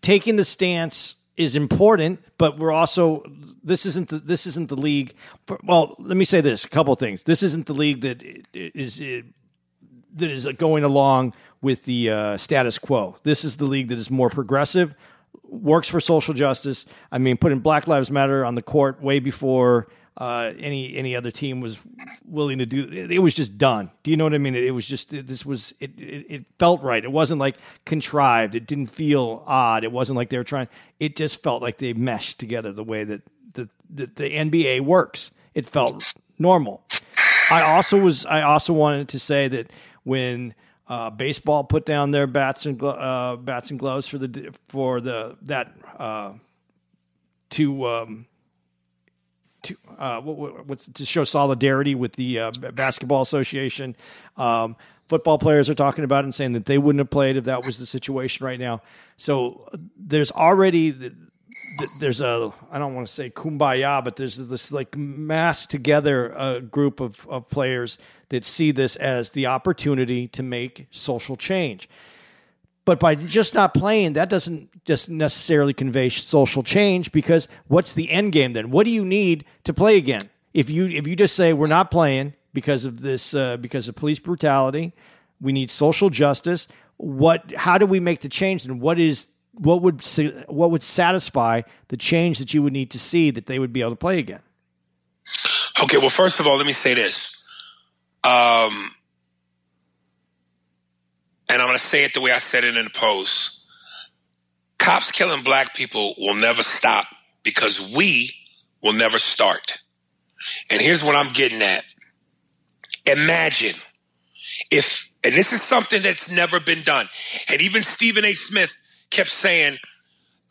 taking the stance is important, but we're also this isn't the, this isn't the league. For, well, let me say this: a couple of things. This isn't the league that is that is going along with the uh, status quo. This is the league that is more progressive, works for social justice. I mean, putting Black Lives Matter on the court way before uh, any any other team was willing to do. It, it was just done. Do you know what I mean? It, it was just it, this was it, it. Felt right. It wasn't like contrived. It didn't feel odd. It wasn't like they were trying. It just felt like they meshed together the way that the the, the NBA works. It felt normal. I also was. I also wanted to say that when uh, baseball put down their bats and uh, bats and gloves for the for the that uh, to um, to uh, what, what's to show solidarity with the uh, basketball association. Um, football players are talking about and saying that they wouldn't have played if that was the situation right now. So uh, there's already there's a I don't want to say kumbaya, but there's this like mass together uh, group of, of players that see this as the opportunity to make social change. But by just not playing, that doesn't just necessarily convey social change because what's the end game then? What do you need to play again? If you if you just say we're not playing because of this uh, because of police brutality, we need social justice. What? How do we make the change? And what is what would what would satisfy the change that you would need to see that they would be able to play again? Okay, well, first of all, let me say this. Um, and I'm going to say it the way I said it in the post. Cops killing black people will never stop because we will never start. And here's what I'm getting at. Imagine if, and this is something that's never been done. And even Stephen A. Smith kept saying,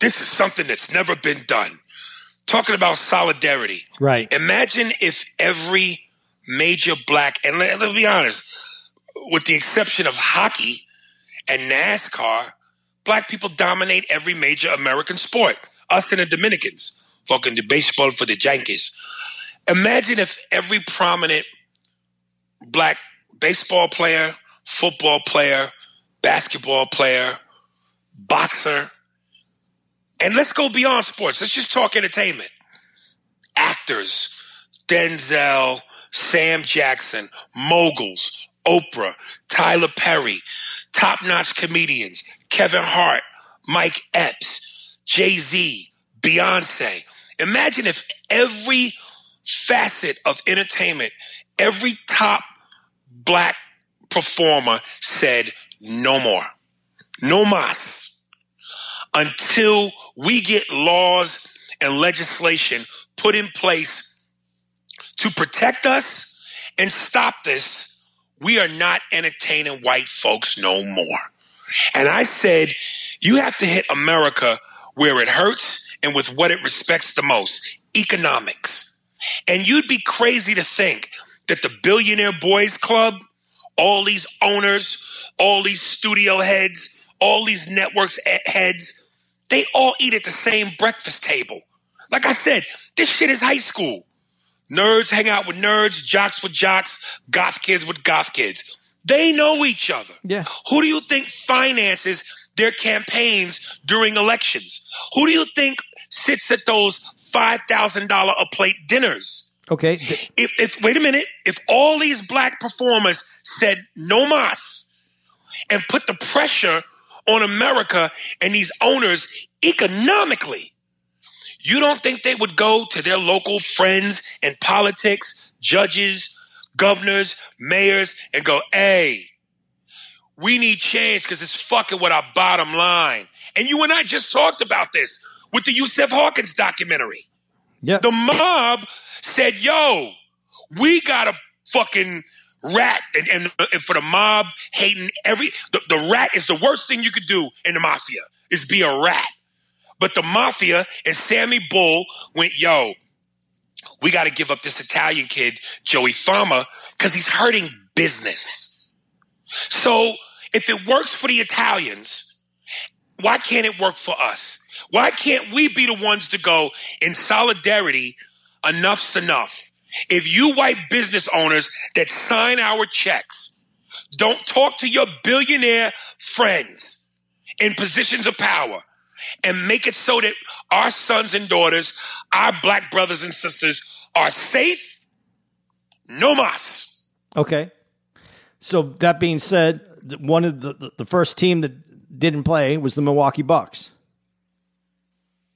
this is something that's never been done. Talking about solidarity. Right. Imagine if every major black, and let, us be honest, with the exception of hockey and NASCAR, black people dominate every major American sport. Us and the Dominicans. fucking the baseball for the Yankees. Imagine if every prominent black baseball player, football player, basketball player, boxer, and let's go beyond sports. Let's just talk entertainment. Actors, Denzel, Sam Jackson, moguls, Oprah, Tyler Perry, top notch comedians, Kevin Hart, Mike Epps, Jay Z, Beyonce. Imagine if every facet of entertainment, every top black performer said no more, no mas, until we get laws and legislation put in place to protect us and stop this. We are not entertaining white folks no more. And I said, you have to hit America where it hurts and with what it respects the most economics. And you'd be crazy to think that the Billionaire Boys Club, all these owners, all these studio heads, all these networks heads, they all eat at the same breakfast table. Like I said, this shit is high school. Nerds hang out with nerds, jocks with jocks, goth kids with goth kids. They know each other. Yeah. Who do you think finances their campaigns during elections? Who do you think sits at those $5,000 a plate dinners? Okay. If, if, wait a minute, if all these black performers said no mas and put the pressure on America and these owners economically, you don't think they would go to their local friends in politics, judges, governors, mayors, and go, hey, we need change because it's fucking with our bottom line. And you and I just talked about this with the Yusuf Hawkins documentary. Yeah. The mob said, yo, we got to fucking rat. And, and, and for the mob hating every, the, the rat is the worst thing you could do in the mafia is be a rat. But the mafia and Sammy Bull went, yo, we got to give up this Italian kid, Joey Fama, because he's hurting business. So if it works for the Italians, why can't it work for us? Why can't we be the ones to go in solidarity? Enough's enough. If you white business owners that sign our checks don't talk to your billionaire friends in positions of power and make it so that our sons and daughters, our black brothers and sisters are safe, no mas. Okay. So that being said, one of the the first team that didn't play was the Milwaukee Bucks.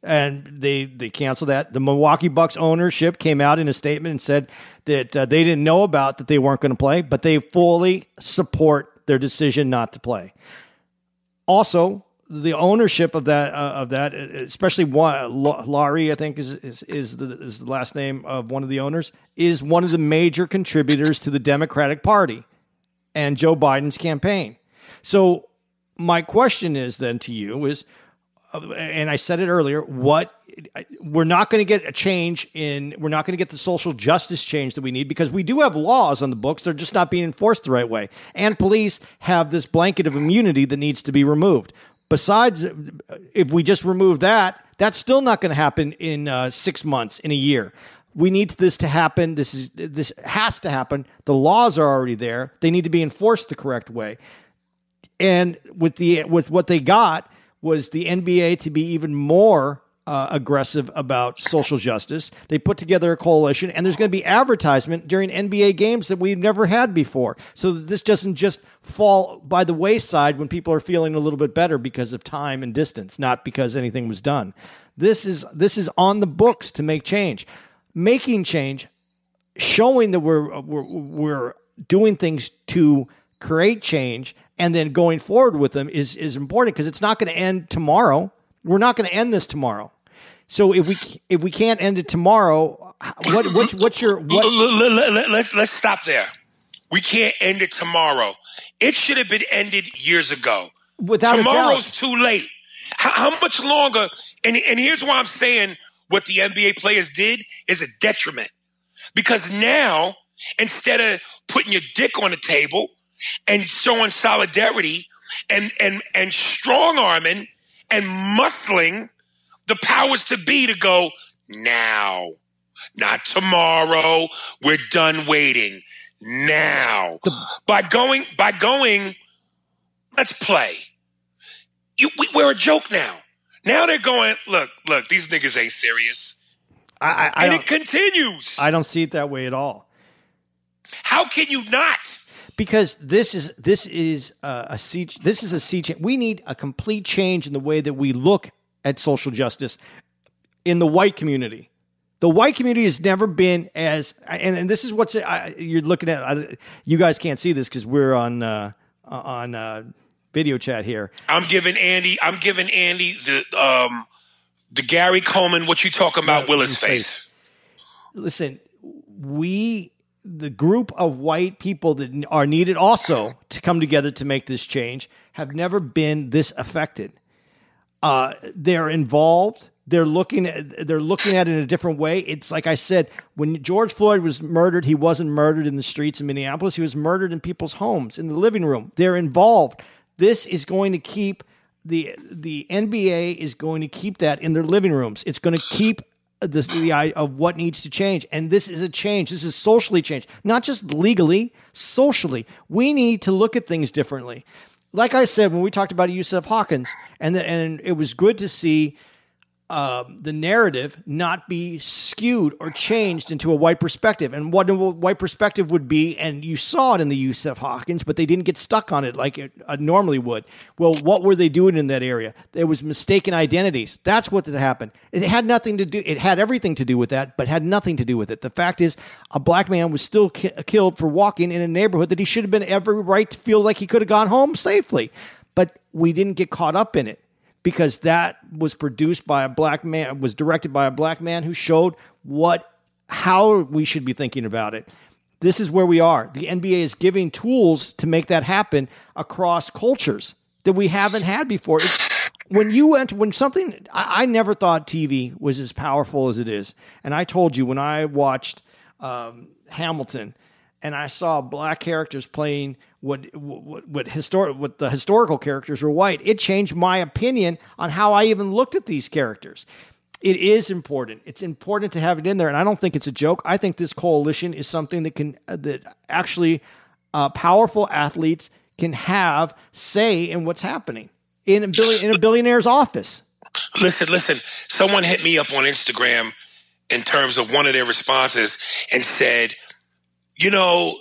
And they they canceled that. The Milwaukee Bucks ownership came out in a statement and said that uh, they didn't know about that they weren't going to play, but they fully support their decision not to play. Also, the ownership of that uh, of that, especially one Laurie, I think is, is is the is the last name of one of the owners, is one of the major contributors to the Democratic Party and Joe Biden's campaign. So my question is then to you is, uh, and I said it earlier, what we're not going to get a change in we're not going to get the social justice change that we need because we do have laws on the books. They're just not being enforced the right way. And police have this blanket of immunity that needs to be removed. Besides if we just remove that that's still not going to happen in uh, six months in a year. We need this to happen. This is this has to happen. The laws are already there. They need to be enforced the correct way. And with the with what they got was the nba to be even more uh, aggressive about social justice. They put together a coalition, and there's going to be advertisement during NBA games that we've never had before, so that this doesn't just fall by the wayside when people are feeling a little bit better because of time and distance, not because anything was done. This is this is on the books to make change, making change, showing that we're we're, we're doing things to create change, and then going forward with them is is important because it's not going to end tomorrow. We're not going to end this tomorrow. So if we if we can't end it tomorrow, what what's, what's your what? Let's let's stop there. We can't end it tomorrow. It should have been ended years ago. Without tomorrow's too late. How, how much longer? And and here's why I'm saying what the NBA players did is a detriment because now instead of putting your dick on the table and showing solidarity and and and strong arming and muscling the powers to be to go, now. Not tomorrow. We're done waiting. Now. by going, by going, let's play. You, we, we're a joke now. Now they're going, look, look, these niggas ain't serious. I, I, I And it continues. I don't see it that way at all. How can you not? Because this is this is a, a sea this is a sea change. We need a complete change in the way that we look at social justice in the white community. The white community has never been as and, and this is what's I, you're looking at. I, you guys can't see this because we're on uh, on uh, video chat here. I'm giving Andy, I'm giving Andy the um the Gary Coleman, what you talking about, Willis his face. listen, we the group of white people that are needed also to come together to make this change have never been this affected. Uh, they're involved. They're looking at they're looking at it in a different way. It's like I said, when George Floyd was murdered, he wasn't murdered in the streets in Minneapolis. He was murdered in people's homes, in the living room. They're involved. This is going to keep the the NBA is going to keep that in their living rooms. It's going to keep the, the eye of what needs to change. And this is a change. This is socially changed, not just legally, socially. We need to look at things differently. Like I said, when we talked about Yusuf Hawkins, and the, and it was good to see um, the narrative not be skewed or changed into a white perspective. And what a white perspective would be, and you saw it in the Yusuf Hawkins, but they didn't get stuck on it like it uh, normally would. Well, what were they doing in that area? There was mistaken identities. That's what happened. It had nothing to do. It had everything to do with that, but had nothing to do with it. The fact is, a black man was still ki- killed for walking in a neighborhood that he should have been every right to feel like he could have gone home safely. But we didn't get caught up in it because that was produced by a black man was directed by a black man who showed what how we should be thinking about it. This is where we are. The nba is giving tools to make that happen across cultures that we haven't had before. It's, when you went when something I, I never thought tv was as powerful as it is. And i told you when i watched um, hamilton and I saw black characters playing what what what historic what the historical characters were white. It changed my opinion on how I even looked at these characters. It is important. It's important to have it in there, and I don't think it's a joke. I think this coalition is something that can uh, that actually uh, powerful athletes can have say in what's happening in a billion, in a billionaire's office. Listen, listen. Someone hit me up on Instagram in terms of one of their responses and said, you know,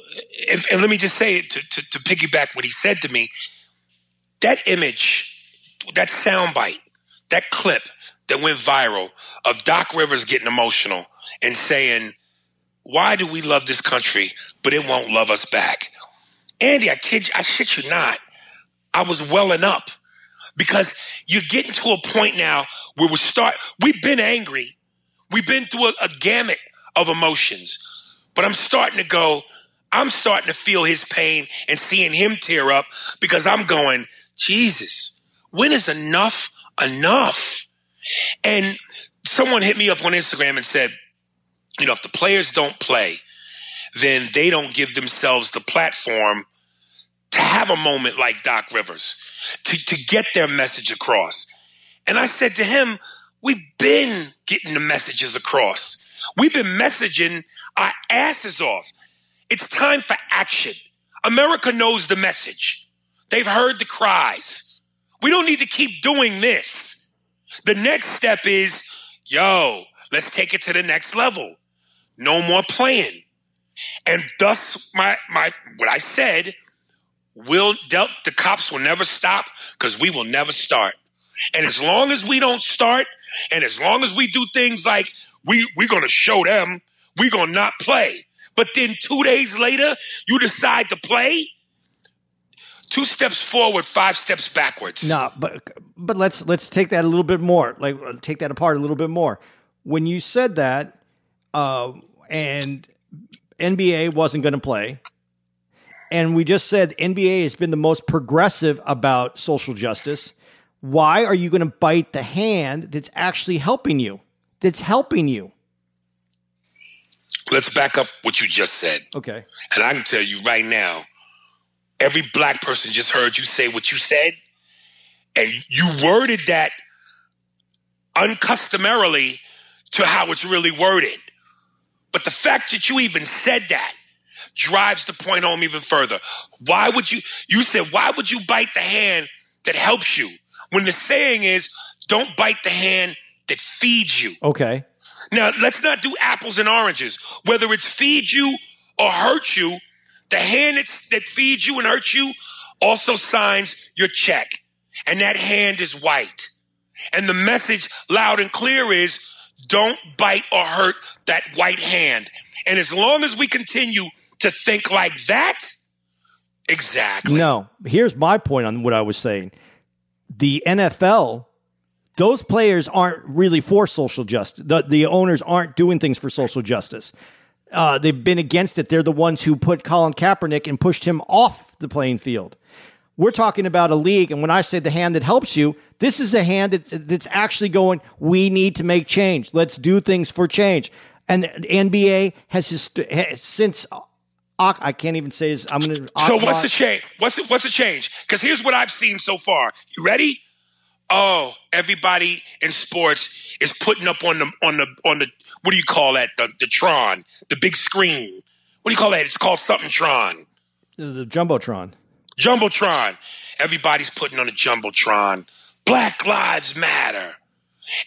and, and let me just say it to, to, to piggyback what he said to me. That image, that soundbite, that clip that went viral of Doc Rivers getting emotional and saying, "Why do we love this country, but it won't love us back?" Andy, I kid you, I shit you not. I was welling up because you're getting to a point now where we start. We've been angry. We've been through a, a gamut of emotions, but I'm starting to go. I'm starting to feel his pain and seeing him tear up because I'm going, Jesus, when is enough enough? And someone hit me up on Instagram and said, you know, if the players don't play, then they don't give themselves the platform to have a moment like Doc Rivers, to, to get their message across. And I said to him, We've been getting the messages across. We've been messaging our asses off. It's time for action. America knows the message. They've heard the cries. We don't need to keep doing this. The next step is, yo, let's take it to the next level. No more playing. And thus my my what I said, will the, the cops will never stop because we will never start. And as long as we don't start, and as long as we do things like we we're gonna show them, we're gonna not play. But then two days later, you decide to play. Two steps forward, five steps backwards. No, but but let's let's take that a little bit more. Like take that apart a little bit more. When you said that, uh, and NBA wasn't going to play, and we just said NBA has been the most progressive about social justice. Why are you going to bite the hand that's actually helping you? That's helping you. Let's back up what you just said. Okay. And I can tell you right now, every black person just heard you say what you said, and you worded that uncustomarily to how it's really worded. But the fact that you even said that drives the point home even further. Why would you, you said, why would you bite the hand that helps you? When the saying is, don't bite the hand that feeds you. Okay. Now, let's not do apples and oranges. Whether it's feed you or hurt you, the hand that feeds you and hurts you also signs your check. And that hand is white. And the message loud and clear is don't bite or hurt that white hand. And as long as we continue to think like that, exactly. No. Here's my point on what I was saying. The NFL, those players aren't really for social justice. The, the owners aren't doing things for social justice. Uh, they've been against it. They're the ones who put Colin Kaepernick and pushed him off the playing field. We're talking about a league, and when I say the hand that helps you, this is a hand that's, that's actually going, we need to make change. Let's do things for change. And the NBA has, his, has since I can't even say this. I'm gonna. So what's the change? What's the, what's the change? Because here's what I've seen so far. You ready? Oh, everybody in sports is putting up on the on the on the what do you call that? The the Tron, the big screen. What do you call that? It's called something Tron. The, the jumbotron. Jumbotron. Everybody's putting on a jumbotron. Black Lives Matter.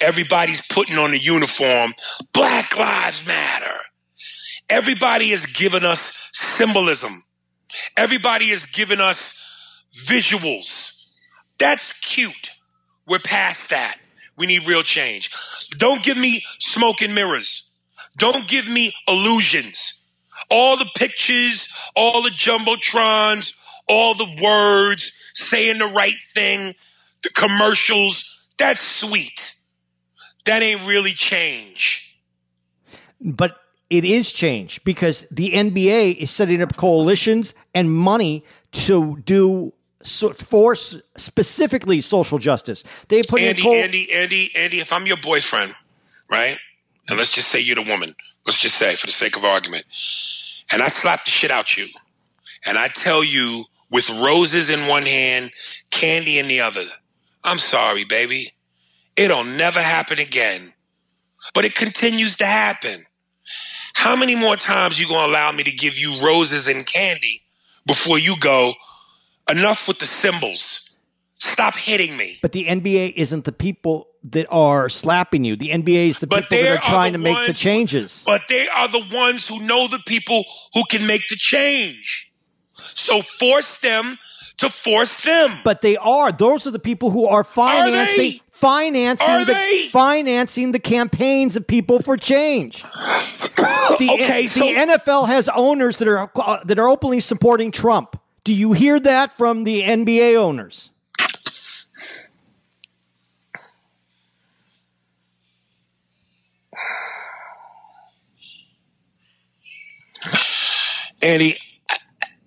Everybody's putting on a uniform. Black Lives Matter. Everybody has given us symbolism. Everybody has given us visuals. That's cute. We're past that. We need real change. Don't give me smoke and mirrors. Don't give me illusions. All the pictures, all the jumbotrons, all the words, saying the right thing, the commercials, that's sweet. That ain't really change. But it is change because the NBA is setting up coalitions and money to do so force specifically social justice. They put Andy, co- Andy, Andy, Andy. If I'm your boyfriend, right, and let's just say you're the woman. Let's just say, for the sake of argument, and I slap the shit out you, and I tell you with roses in one hand, candy in the other. I'm sorry, baby. It'll never happen again. But it continues to happen. How many more times you gonna allow me to give you roses and candy before you go, enough with the symbols. Stop hitting me. But the NBA isn't the people that are slapping you. The NBA is the But people that there are trying to make the changes. But they are the ones who know the people who can make the change. So force them to force them. But they are. Those are the people who are financing they? financing Are the they? financing the campaigns of people for change. The, Okay, the so- NFL has owners that are uh, that are openly supporting Trump. Do you hear that from the NBA owners? Andy, I-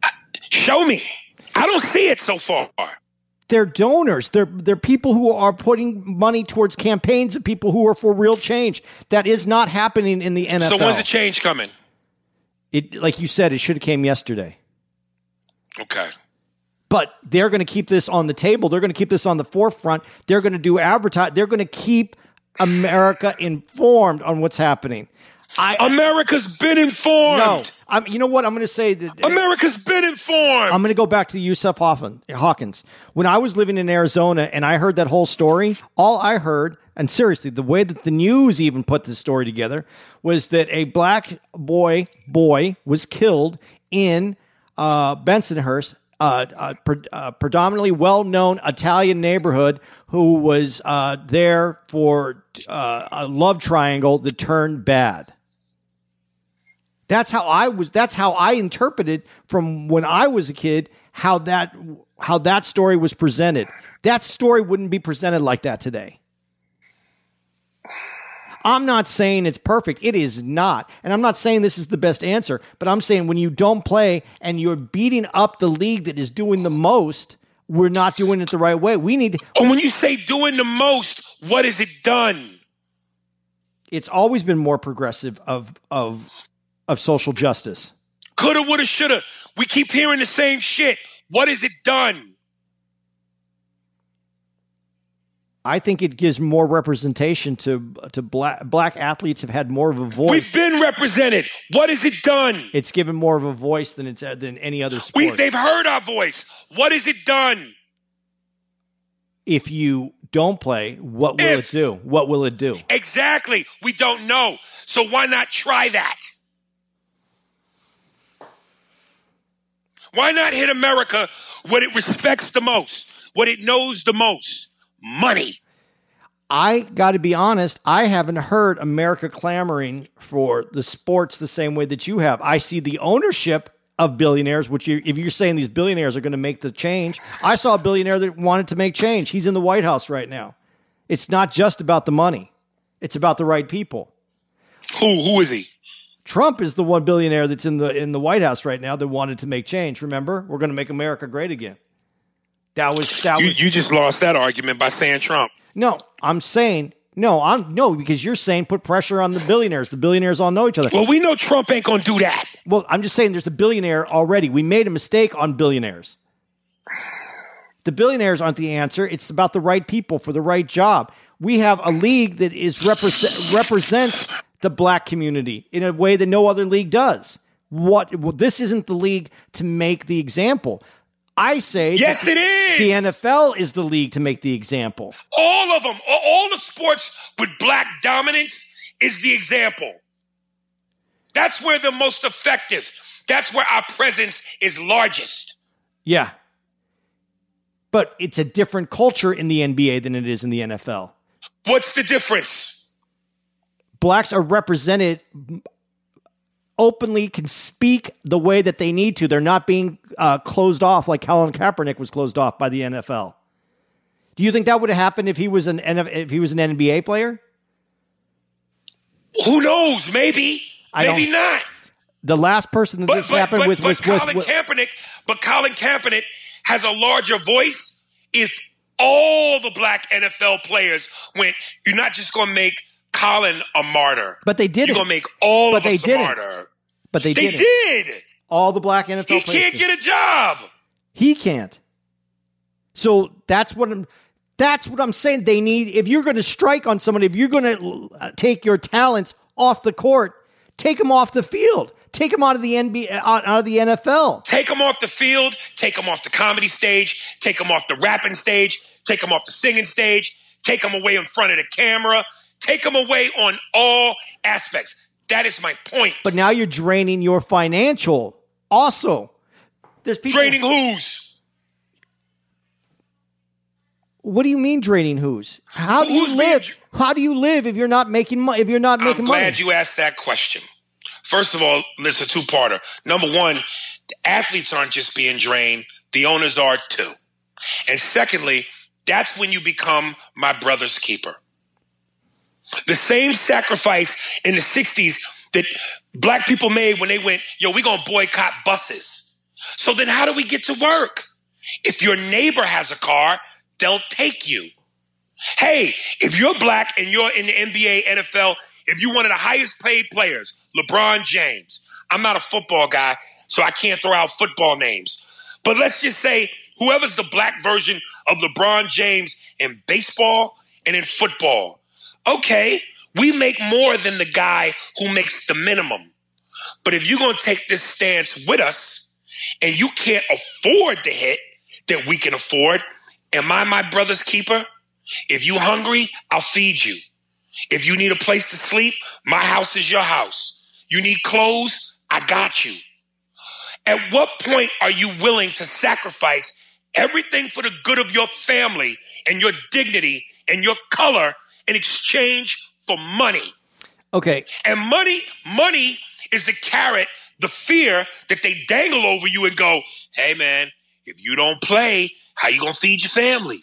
I- show me. I don't see it so far. They're donors. They're they're people who are putting money towards campaigns of people who are for real change. That is not happening in the NFL. So when's the change coming? it like you said, it should have came yesterday. Okay. but they're going to keep this on the table. They're going to keep this on the forefront. They're going to do advertise. They're going to keep America informed on what's happening. I America's been informed. no. I'm, you know what? I'm going to say that America's been informed. I'm going to go back to Yusuf Hoffman, Hawkins. When I was living in Arizona and I heard that whole story, all I heard, and seriously, the way that the news even put the story together was that a black boy boy was killed in uh, Bensonhurst. Uh, a pre- uh, predominantly well-known Italian neighborhood, who was uh, there for uh, a love triangle that turned bad. That's how I was. That's how I interpreted from when I was a kid how that how that story was presented. That story wouldn't be presented like that today. I'm not saying it's perfect. It is not. And I'm not saying this is the best answer, but I'm saying when you don't play and you're beating up the league that is doing the most, we're not doing it the right way. We need and when you say doing the most, what is it done? it's always been more progressive of of of social justice. Coulda, woulda, shoulda. We keep hearing the same shit. What is it done? I think it gives more representation to to black black athletes have had more of a voice. We've been represented. What has it done? it's given more of a voice than it's than any other sport. We, they've heard our voice. What has it done? if you don't play, what will If. it do? What will it do? Exactly. We don't know. So why not try that? Why not hit America what it respects the most, what it knows the most? Money. I got to be honest, I haven't heard America clamoring for the sports the same way that you have. I see the ownership of billionaires, which you, if you're saying these billionaires are going to make the change, I saw a billionaire that wanted to make change. He's in the White House right now. It's not just about the money, it's about the right people. Who who is he? Trump is the one billionaire that's in the in the White House right now that wanted to make change. Remember, we're going to make America great again. That was that You was you just lost that argument by saying Trump. no. I'm saying no. I'm no because you're saying put pressure on the billionaires. The billionaires all know each other. Well, we know Trump ain't gonna do that. Well, I'm just saying there's a billionaire already. We made a mistake on billionaires. The billionaires aren't the answer. It's about the right people for the right job. We have a league that is represent, represents the black community in a way that no other league does. What well, this isn't the league to make the example. I say Yes, that it is. The NFL is the league to make the example. All of them, all- the sports with black dominance is the example. That's where they're most effective. That's where our presence is largest. Yeah. But it's a different culture in the NBA than it is in the NFL. What's the difference? blacks are represented openly can speak the way that they need to they're not being uh, closed off like Colin Kaepernick was closed off by the NFL do you think that would have happened if he was an NF if he was an NBA player Who knows? Maybe, I maybe don't- the last person that But this but, happened but, with but was Colin with Kaepernick. But Colin Kaepernick has a larger voice. If all the black NFL players went, you're not just going to make Colin a martyr. but they didn't You're going to make all But of they us a didn't. martyr. But they, They didn't did. all the black NFL He can't get a job. He can't. So that's what I'm. That's what I'm saying. They need. If you're going to strike on somebody, if you're going to uh, take your talents off the court, take them off the field. Take them out of the NBA, uh, out, out of the NFL. Take them off the field. Take them off the comedy stage. Take them off the rapping stage. Take them off the singing stage. Take them away in front of the camera. Take them away on all aspects. That is my point. But now you're draining your financial. Also, there's people. Draining who's? What do you mean draining who's? How do you Who's being live? How do you live if you're not making money? If you're not making money, I'm money? glad you asked that question. First of all, listen, two parter. Number one, the athletes aren't just being drained, the owners are too. And secondly, that's when you become my brother's keeper. The same sacrifice in the 60s that black people made when they went, yo, we're going to boycott buses. So then how do we get to work? If your neighbor has a car, they'll take you. Hey, if you're black and you're in the NBA, NFL, if you're one of the highest paid players, LeBron James, I'm not a football guy, so I can't throw out football names. But let's just say whoever's the black version of LeBron James in baseball and in football. Okay, we make more than the guy who makes the minimum. But if you're going to take this stance with us and you can't afford the hit that we can afford, am I my brother's keeper? If you're hungry, I'll feed you. If you need a place to sleep, my house is your house. You need clothes, I got you. At what point are you willing to sacrifice everything for the good of your family and your dignity and your color in exchange for money? okay, And money, money is the carrot, the fear that they dangle over you and go, hey man, if you don't play, how you gonna feed your family?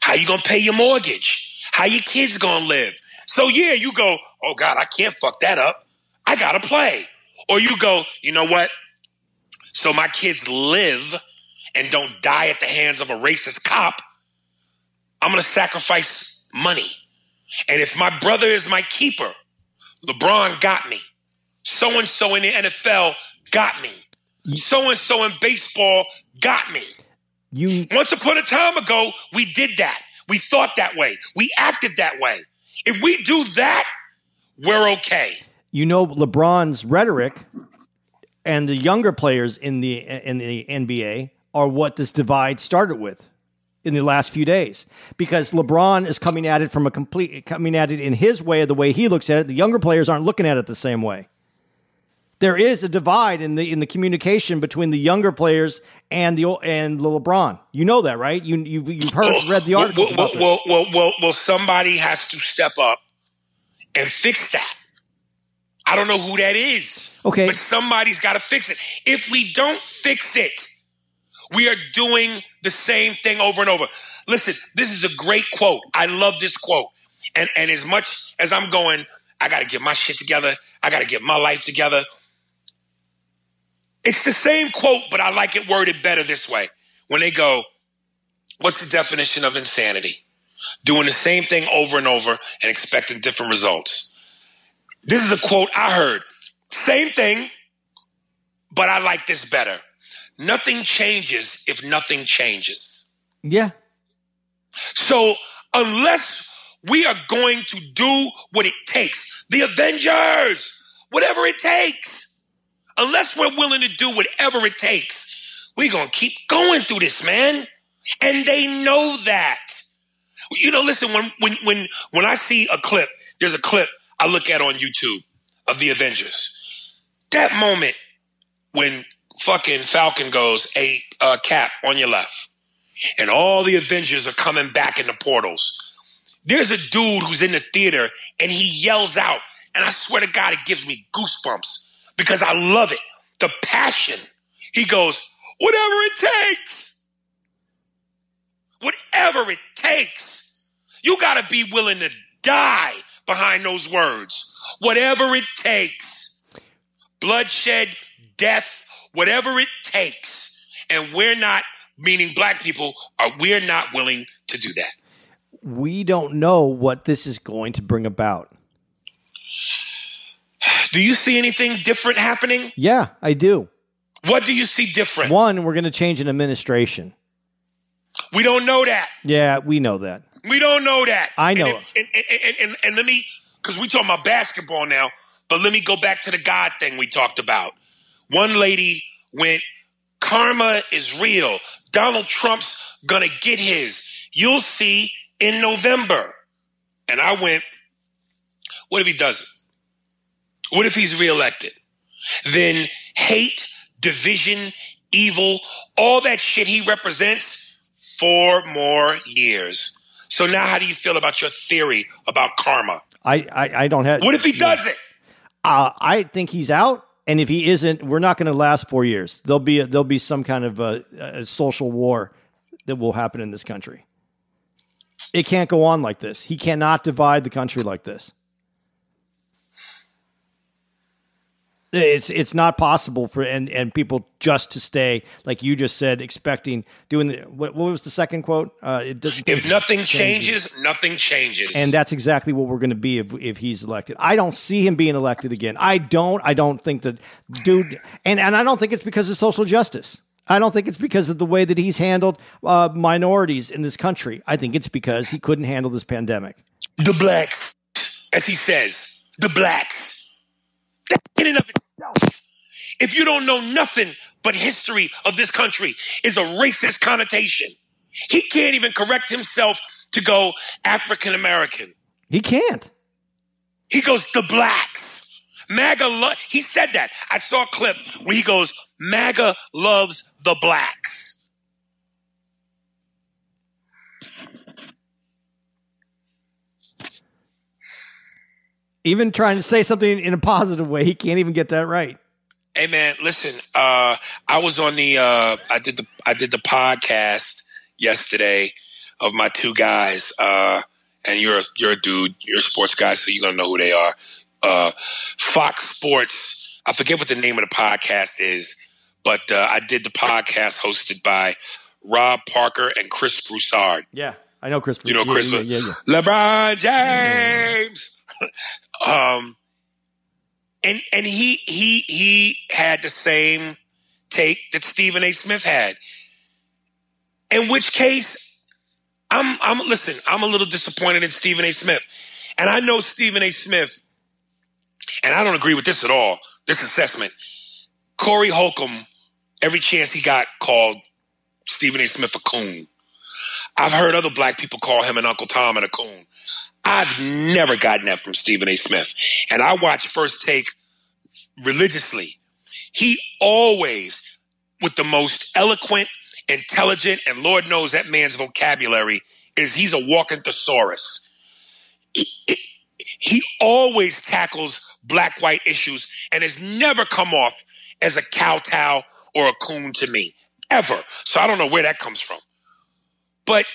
How you gonna pay your mortgage? How your kids gonna live? So yeah, you go, oh God, I can't fuck that up. I gotta play. Or you go, you know what? So my kids live and don't die at the hands of a racist cop. I'm gonna sacrifice money. And if my brother is my keeper, LeBron got me. So and so in the NFL got me. So and so in baseball got me. you Once upon a time ago, we did that. We thought that way. We acted that way. If we do that, we're okay. You know LeBron's rhetoric and the younger players in the in the NBA are what this divide started with in the last few days because LeBron is coming at it from a complete coming at it in his way the way he looks at it the younger players aren't looking at it the same way there is a divide in the in the communication between the younger players and the and LeBron you know that right you you've, you've heard read the article well, well, well, well, well somebody has to step up and fix that I don't know who that is. Okay. But somebody's got to fix it. If we don't fix it, we are doing the same thing over and over. Listen, this is a great quote. I love this quote. And and as much as I'm going, I got to get my shit together. I got to get my life together. It's the same quote, but I like it worded better this way. When they go, what's the definition of insanity? Doing the same thing over and over and expecting different results. This is a quote I heard. Same thing, but I like this better. Nothing changes if nothing changes. Yeah. So unless we are going to do what it takes, the Avengers, whatever it takes, unless we're willing to do whatever it takes, we're going to keep going through this, man. And they know that. You know, listen, when, when, when, when I see a clip, there's a clip I look at on YouTube of the Avengers. That moment when fucking Falcon goes, "Hey, uh, Cap, on your left," and all the Avengers are coming back in the portals. There's a dude who's in the theater and he yells out, and I swear to God, it gives me goosebumps because I love it. The passion. He goes, "Whatever it takes." Whatever it takes. You got to be willing to die behind those words. Whatever it takes. Bloodshed, death, whatever it takes. And we're not, meaning black people, are we're not willing to do that. We don't know what this is going to bring about. Do you see anything different happening? Yeah, I do. What do you see different? One, we're going to change an administration. We don't know that. Yeah, we know that. We don't know that. I know. And, and, and, and, and, and let me, because we talking about basketball now, but let me go back to the God thing we talked about. One lady went, karma is real. Donald Trump's going to get his. You'll see in November. And I went, what if he doesn't? What if he's reelected? Then hate, division, evil, all that shit he represents, four more years. So now, how do you feel about your theory about karma? I, I, I don't have. What if he does it? Uh, I think he's out, and if he isn't, we're not going to last four years. There'll be a, there'll be some kind of a, a social war that will happen in this country. It can't go on like this. He cannot divide the country like this. It's it's not possible for and, and people just to stay like you just said, expecting doing the what, what was the second quote? Uh, it doesn't. If nothing changes, nothing changes. and that's exactly what we're going to be if if he's elected. I don't see him being elected again. I don't. I don't think that dude, and and I don't think it's because of social justice. I don't think it's because of the way that he's handled uh, minorities in this country. I think it's because he couldn't handle this pandemic. the blacks, as he says, the blacks. That in and of itself, if you don't know nothing but history of this country, is a racist connotation. He can't even correct himself to go African American. He can't. He goes the blacks. MAGA. Lo- he said that. I saw a clip where he goes MAGA loves the blacks. Even trying to say something in a positive way, he can't even get that right. Hey man, listen. Uh, I was on the. Uh, I did the. I did the podcast yesterday of my two guys. Uh, and you're a, you're a dude. You're a sports guy, so you're gonna know who they are. Uh, Fox Sports. I forget what the name of the podcast is, but uh, I did the podcast hosted by Rob Parker and Chris Broussard. Yeah, I know Chris. You know Chris, yeah, yeah, yeah. LeBron James. um, and and he he he had the same take that Stephen A. Smith had. In which case, I'm I'm listen, I'm a little disappointed in Stephen A. Smith. And I know Stephen A. Smith, and I don't agree with this at all, this assessment. Corey Holcomb, every chance he got, called Stephen A. Smith a coon. I've heard other black people call him an Uncle Tom and a coon. I've never gotten that from Stephen A. Smith. And I watch First Take religiously. He always, with the most eloquent, intelligent, and Lord knows that man's vocabulary is he's a walking thesaurus. He, he always tackles black white issues and has never come off as a kowtow or a coon to me, ever. So I don't know where that comes from. But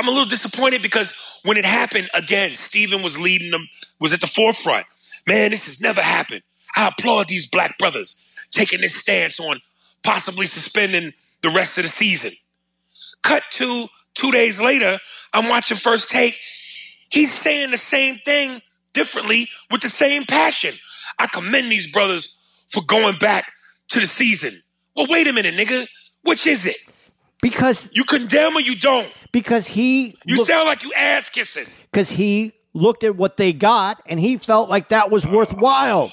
I'm a little disappointed because when it happened again, Stephen was leading them, was at the forefront. Man, this has never happened. I applaud these black brothers taking this stance on possibly suspending the rest of the season. Cut to two days later, I'm watching first take. He's saying the same thing differently with the same passion. I commend these brothers for going back to the season. Well, wait a minute, nigga. Which is it? Because You condemn or you don't? Because he You look- sound like you ass kissing. because he looked at what they got and he felt like that was oh. worthwhile.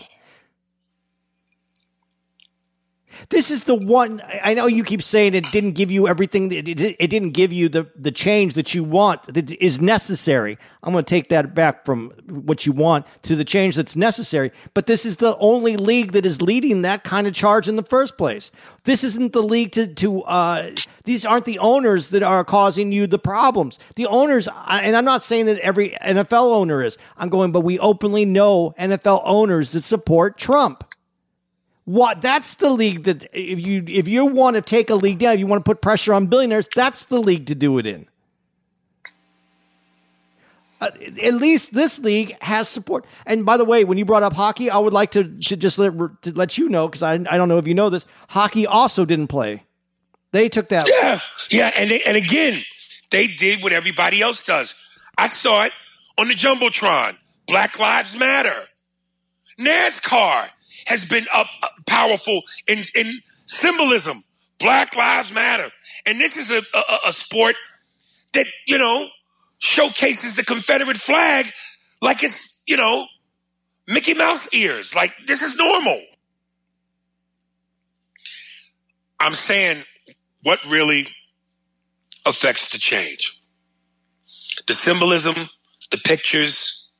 This is the one. I know you keep saying it didn't give you everything. It, didn't give you the the change that you want that is necessary. I'm going to take that back from what you want to the change that's necessary. But this is the only league that is leading that kind of charge in the first place. This isn't the league to to. Uh, these aren't the owners that are causing you the problems. The owners, and I'm not saying that every NFL owner is. I'm going, but we openly know NFL owners that support Trump. What that's the league that if you if you want to take a league down, if you want to put pressure on billionaires, that's the league to do it in. Uh, at least this league has support. And by the way, when you brought up hockey, I would like to, to just let, to let you know because I I don't know if you know this. Hockey also didn't play. They took that. Yeah, yeah, and they, and again, they did what everybody else does. I saw it on the jumbotron. Black Lives Matter. NASCAR has been up powerful in in symbolism. Black Lives Matter, and this is a, a a sport that you know showcases the Confederate flag like it's you know Mickey Mouse ears. Like this is normal. I'm saying what really affects the change. The symbolism, the pictures,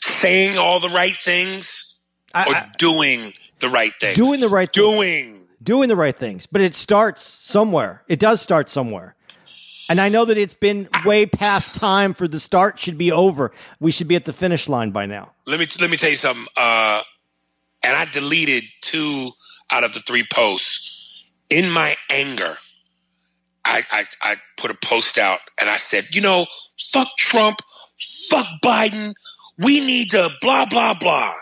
saying all the right things, I- or doing the right things. Doing the right things. Doing. doing the right things, but it starts somewhere. It does start somewhere. And I know that it's been way past time for the start should be over. We should be at the finish line by now. Let me let me tell you something. Uh, and I deleted two out of the three posts. In my anger, I, I I put a post out and I said, you know, fuck Trump, fuck Biden. We need to blah blah blah.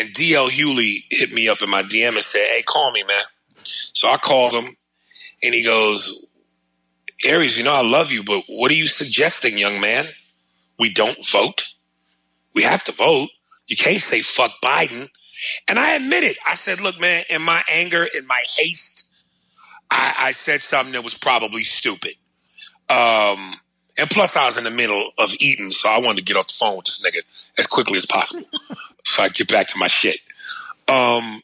And DL Hughley hit me up in my DM and said, "Hey, call me, man." So I called him, and he goes, "Aries, you know I love you, but what are you suggesting, young man? We don't vote." we have to vote. You can't say fuck Biden. And I admit it. I said, look, man, in my anger, in my haste, I, I said something that was probably stupid. Um, and plus, I was in the middle of eating, so I wanted to get off the phone with this nigga as quickly as possible so I get back to my shit. Um,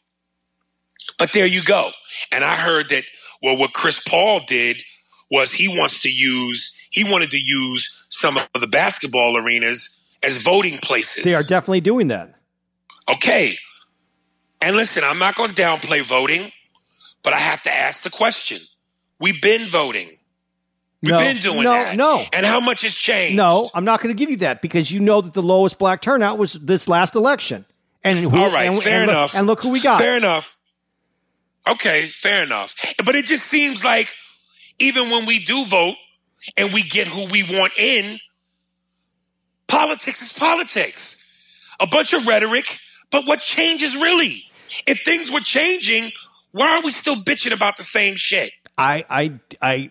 but there you go. And I heard that, well, what Chris Paul did was he wants to use, he wanted to use some of the basketball arenas as voting places. They are definitely doing that. Okay. And listen, I'm not going to downplay voting, but I have to ask the question. We've been voting. We've No, been doing no, that. no. And how much has changed? No, I'm not going to give you that because you know that the lowest black turnout was this last election. And who, All right, and, fair and look- enough. and look who we got. Fair enough. Okay, fair enough. But it just seems like even when we do vote and we get who we want in, politics is politics. A bunch of rhetoric, but what changes really? If things were changing, why are we still bitching about the same shit? I I I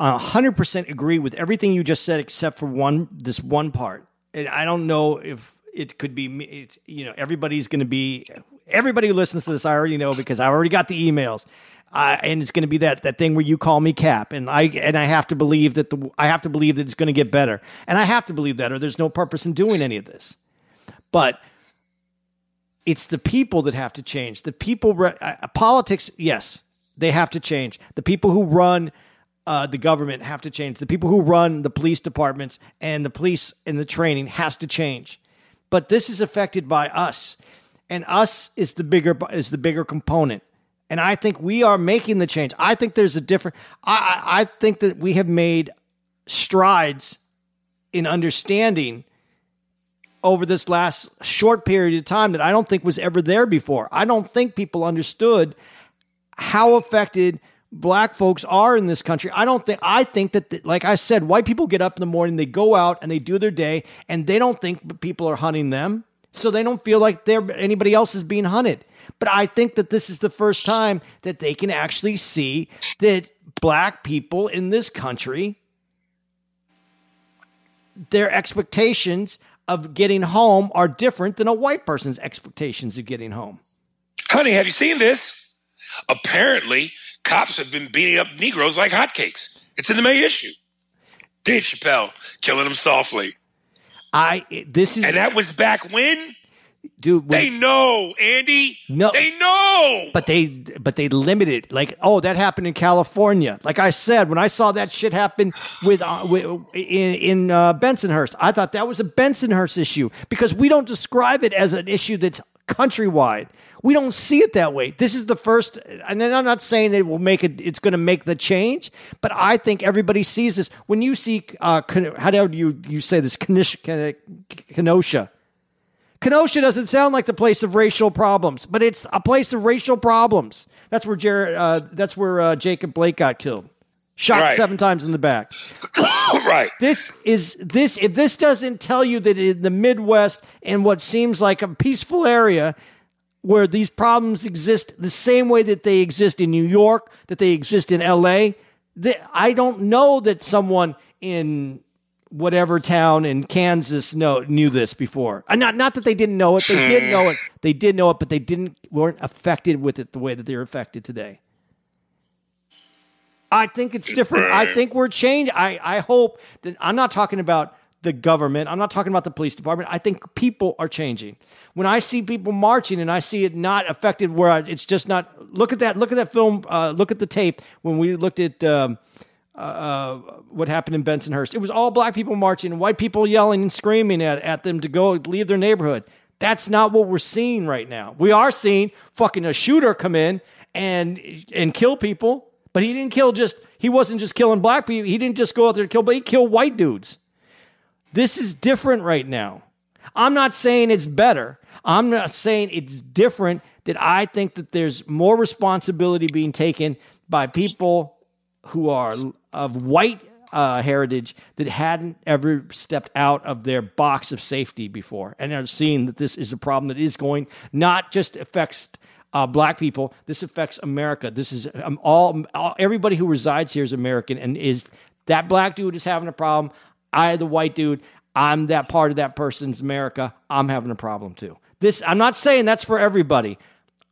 a hundred percent agree with everything you just said, except for one this one part. And I don't know if it could be me- you know everybody's going to be everybody who listens to this, I already know because I already got the emails. Uh, and it's going to be that that thing where you call me Cap, and I and I have to believe that the I have to believe that it's going to get better, and I have to believe that, or there's no purpose in doing any of this. But it's the people that have to change. The people, re- uh, politics, yes, they have to change. The people who run uh, the government have to change. The people who run the police departments and the police and the training has to change. But this is affected by us, and us is the bigger is the bigger component. And I think we are making the change. I think there's a different. I, I, I think that we have made strides in understanding over this last short period of time that I don't think was ever there before. I don't think people understood how affected black folks are in this country. I don't think I think that like I said, white people get up in the morning, they go out and they do their day and they don't think people are hunting them. So they don't feel like they're anybody else is being hunted. But I think that this is the first time that they can actually see that black people in this country, their expectations of getting home are different than a white person's expectations of getting home. Honey, have you seen this? Apparently, cops have been beating up Negroes like hotcakes. It's in the May issue. Dave Chappelle killing them softly. I this is And that was back when dude. when- they know, Andy. No. They know. but they but they limited like oh that happened in California. Like I said, when I saw that shit happen with, uh, with in in uh, Bensonhurst, I thought that was a Bensonhurst issue because we don't describe it as an issue that's countrywide. We don't see it that way. This is the first, and then I'm not saying it will make it. It's going to make the change, but I think everybody sees this. When you see, uh, how do you you say this, Kenosha? Kenosha doesn't sound like the place of racial problems, but it's a place of racial problems. That's where Jared, uh, that's where uh, Jacob Blake got killed, shot Right. seven times in the back. right. This is this. If this doesn't tell you that in the Midwest and what seems like a peaceful area where these problems exist the same way that they exist in New York, that they exist in L.A., I don't know that someone in whatever town in Kansas know, knew this before. Uh, not not that they didn't know it. They did know it. They did know it, but they didn't weren't affected with it the way that they're affected today. I think it's different. I think we're changed. I, I hope that I'm not talking about the government. I'm not talking about the police department. I think people are changing. When I see people marching and I see it not affected where I, it's just not look at that look at that film uh, look at the tape when we looked at um, uh, what happened in Bensonhurst. It was all black people marching and white people yelling and screaming at, at them to go leave their neighborhood. That's not what we're seeing right now. We are seeing fucking a shooter come in and and kill people, but he didn't kill just he wasn't just killing black people. He didn't just go out there to kill, but he killed white dudes. This is different right now. I'm not saying it's better. I'm not saying it's different. That I think that there's more responsibility being taken by people who are of white uh, heritage that hadn't ever stepped out of their box of safety before and are seeing that this is a problem that is going not just affects uh, black people. This affects America. This is um, all, all everybody who resides here is American, and is that black dude is having a problem. I, the white dude, I'm that part of that person's America. I'm having a problem too. This I'm not saying that's for everybody.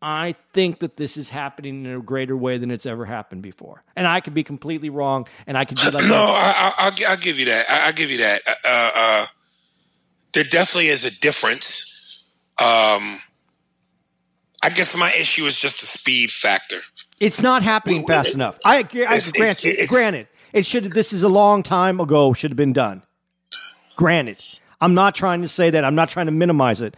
I think that this is happening in a greater way than it's ever happened before, and I could be completely wrong, and I could be like, No, I, I, I'll, I'll give you that. I, I'll give you that. Uh, uh, there definitely is a difference. Um, I guess my issue is just the speed factor. It's not happening Well, fast it- enough. I, agree- I it's- grant you. it's- granted, it should. This is a long time ago. Should have been done. Granted, I'm not trying to say that. I'm not trying to minimize it.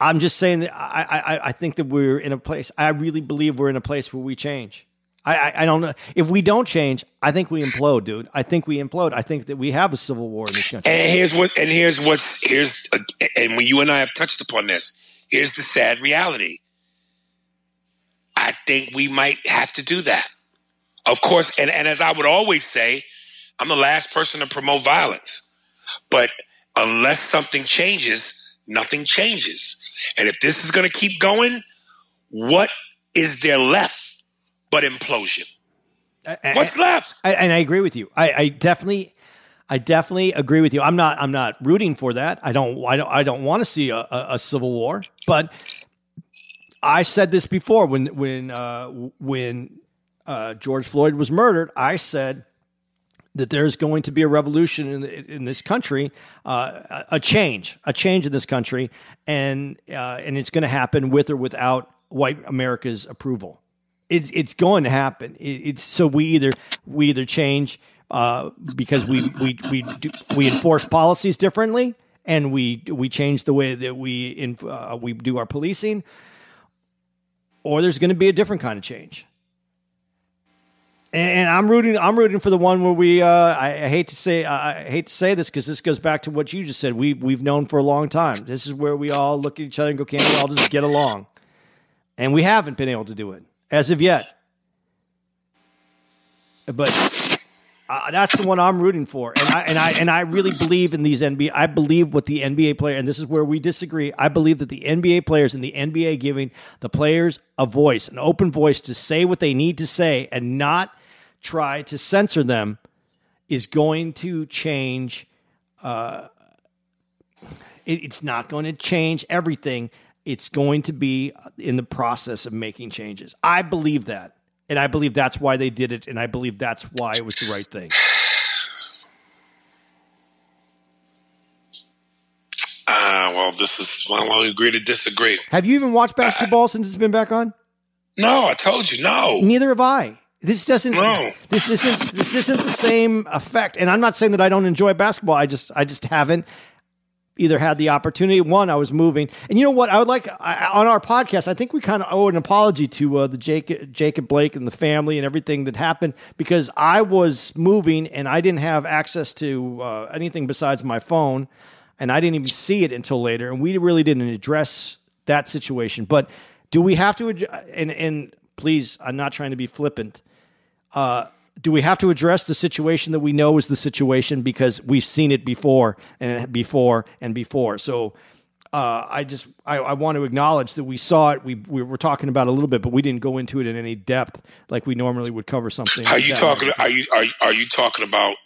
I'm just saying that I, I, I think that we're in a place. I really believe we're in a place where we change. I, I, I don't know if we don't change. I think we implode, dude. I think we implode. I think that we have a civil war in this country. And here's what. And here's what's. Here's. And when you and I have touched upon this, here's the sad reality. I think we might have to do that. Of course, and, and as I would always say, I'm the last person to promote violence. But unless something changes, nothing changes. And if this is going to keep going, what is there left but implosion? What's left? I, and I agree with you. I, I definitely, I definitely agree with you. I'm not. I'm not rooting for that. I don't. I don't. I don't want to see a, a, a civil war. But I said this before when when uh, when uh, George Floyd was murdered. I said that there's going to be a revolution in, in this country, uh, a change, a change in this country, and uh, and it's going to happen with or without white America's approval. It's it's going to happen. It, it's so we either we either change uh, because we we we do, we enforce policies differently, and we we change the way that we in, uh, we do our policing, or there's going to be a different kind of change. And, I'm rooting. I'm rooting for the one where we. Uh, I, I, hate to say. I hate to say this because this goes back to what you just said. We we've known for a long time. This is where we all look at each other and go, "Can we all just get along?" And we haven't been able to do it as of yet. But uh, that's the one I'm rooting for, and I and I and I really believe in these NBA. I believe what the NBA player, and this is where we disagree. I believe that the NBA players and the NBA giving the players a voice, an open voice to say what they need to say, and not try to censor them, is going to change. Uh, it, it's not going to change everything. It's going to be in the process of making changes. I believe that. And I believe that's why they did it, and I believe that's why it was the right thing. Uh, well, this is well, we'll agree to disagree. Have you even watched basketball uh, since it's been back on? No, I told you no. Neither have I. This doesn't. No. This isn't. This isn't the same effect. And I'm not saying that I don't enjoy basketball. I just. I just haven't either had the opportunity. One, I was moving, and you know what? I would like I, on our podcast. I think we kind of owe an apology to uh, the Jacob, Jacob Blake and the family and everything that happened because I was moving and I didn't have access to uh, anything besides my phone, and I didn't even see it until later, and we really didn't address that situation. But do we have to? And and please, I'm not trying to be flippant. Uh, do we have to address the situation that we know is the situation because we've seen it before and before and before? So uh, I just I, I, want to acknowledge that we saw it. We we were talking about it a little bit, but we didn't go into it in any depth like we normally would cover something. Are like you talking? Are you are, are you talking about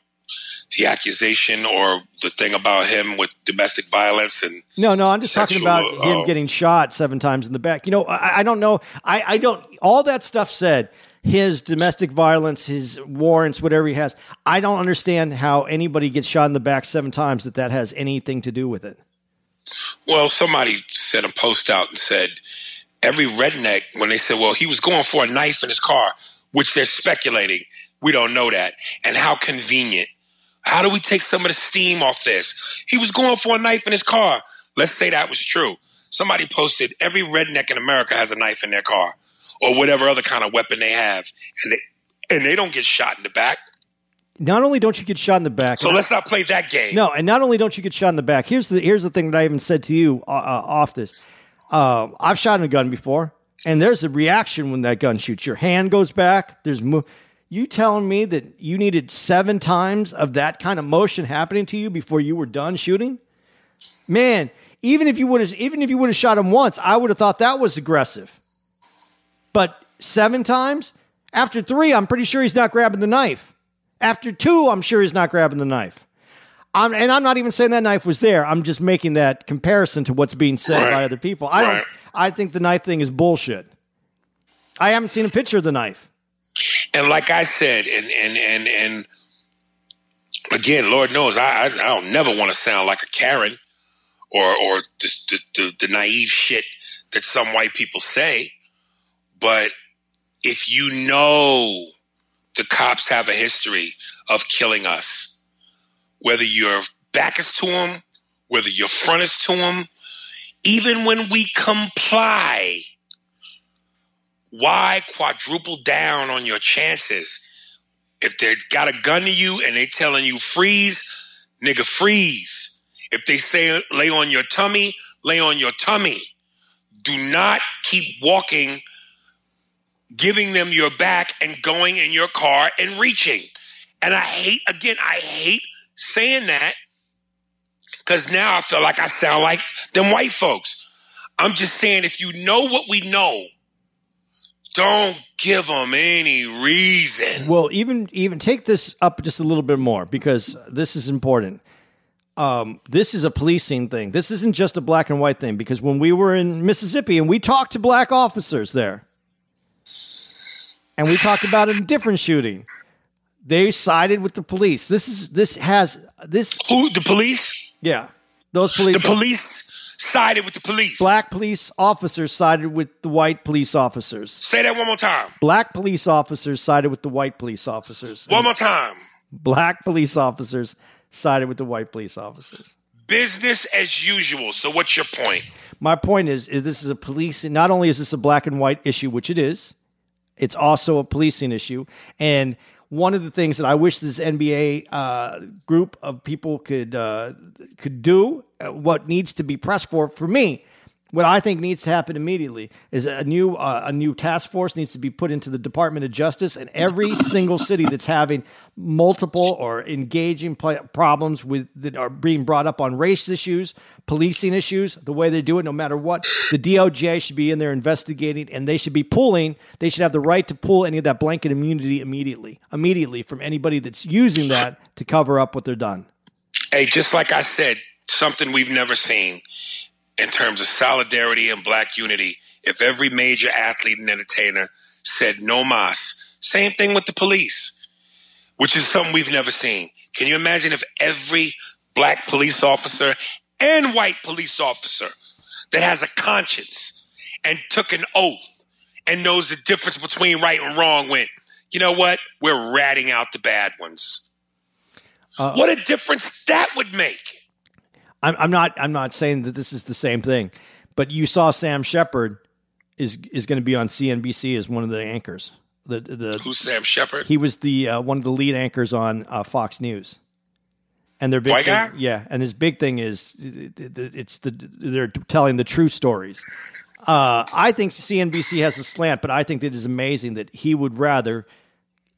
the accusation or the thing about him with domestic violence and no no i'm just sexual, talking about him uh, getting shot seven times in the back you know i, I don't know I, I don't all that stuff said his domestic violence, his warrants, whatever he has. I don't understand how anybody gets shot in the back seven times that that has anything to do with it. Well, somebody sent a post out and said every redneck when they said, "Well, he was going for a knife in his car," which they're speculating. We don't know that, and how convenient. How do we take some of the steam off this? He was going for a knife in his car. Let's say that was true. Somebody posted every redneck in America has a knife in their car or whatever other kind of weapon they have, and they and they don't get shot in the back. Not only don't you get shot in the back, so let's not play that game. No, and not only don't you get shot in the back. Here's the here's the thing that I even said to you uh, uh, off this. Uh, I've shot in a gun before, and there's a reaction when that gun shoots. Your hand goes back. There's mo- you telling me that you needed seven times of that kind of motion happening to you before you were done shooting? Man, even if you would have even if you would have shot him once, I would have thought that was aggressive. But seven times? After three, I'm pretty sure he's not grabbing the knife. After two, I'm sure he's not grabbing the knife. I'm, and I'm not even saying that knife was there. I'm just making that comparison to what's being said right. by other people. I don't. I think the knife thing is bullshit. I haven't seen a picture of the knife. And like I said, and and and and again, Lord knows, I I, I don't never want to sound like a Karen or or the, the, the naive shit that some white people say. But if you know the cops have a history of killing us, whether your back is to them, whether your front is to them, even when we comply, why quadruple down on your chances? If they got a gun to you and they telling you freeze, nigga freeze. If they say lay on your tummy, lay on your tummy. Do not keep walking giving them your back and going in your car and reaching. And I hate, again, I hate saying that because now I feel like I sound like them white folks. I'm just saying, if you know what we know, Don't give them any reason. Well, even even take this up just a little bit more because this is important. Um, this is a policing thing. This isn't just a black and white thing because when we were in Mississippi and we talked to black officers there, and we talked about a different shooting, they sided with the police. This is this has this Who? The police? yeah those police The police sided with the police. black police officers sided with the white police officers. Say that one more time. Black police officers sided with the white police officers. One more time. Black police officers sided with the white police officers. Business as usual. So what's your point? My point is, is this is a police Not only is this a black and white issue, which it is, it's also a policing issue. And one of the things that I wish this NBA uh, group of people could uh, could do, uh, what needs to be pressed for, for me, what I think needs to happen immediately is a new uh, a new task force needs to be put into the Department of Justice, and every single city that's having multiple or engaging pl- problems with that are being brought up on race issues, policing issues, the way they do it, no matter what, the DOJ should be in there investigating, and they should be pulling. They should have the right to pull any of that blanket immunity immediately, immediately from anybody that's using that to cover up what they're done. Hey, just like I said, something we've never seen in terms of solidarity and black unity. If every major athlete and entertainer said no mas, same thing with the police, which is something we've never seen. Can you imagine if every black police officer and white police officer that has a conscience and took an oath and knows the difference between right and wrong went, you know what? We're ratting out the bad ones. Uh, what a difference that would make. I'm, I'm not. I'm not saying that this is the same thing, but you saw Sam Shepard is is going to be on CNBC as one of the anchors. The the Who's Sam Shepard? he was the uh, one of the lead anchors on uh, Fox News, and their big thing, guy? yeah, and his big thing is it- it- it's the they're telling the true stories. Uh, I think CNBC has a slant, but I think it is amazing that he would rather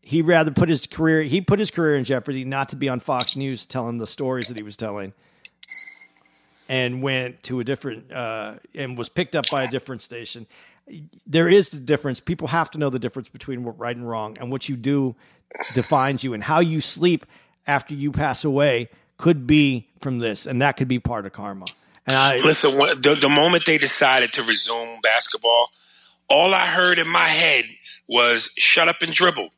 he rather put his career he put his career in jeopardy not to be on Fox News telling the stories that he was telling and went to a different uh, and was picked up by a different station. There is the difference. People have to know the difference between what right and wrong, and what you do defines you, and how you sleep after you pass away could be from this, and that could be part of karma. And I Listen, the, the moment they decided to resume basketball, all I heard in my head was "shut up and dribble."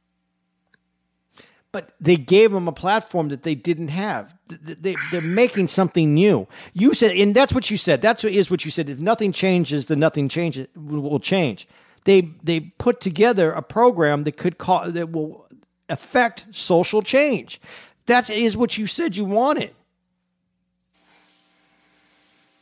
but they gave them a platform that they didn't have. Th- They, they're making something new. You said, and that's what you said. That's what is what you said. If nothing changes, then nothing changes will change. They they put together a program that could cause that will affect social change. That is what you said you wanted.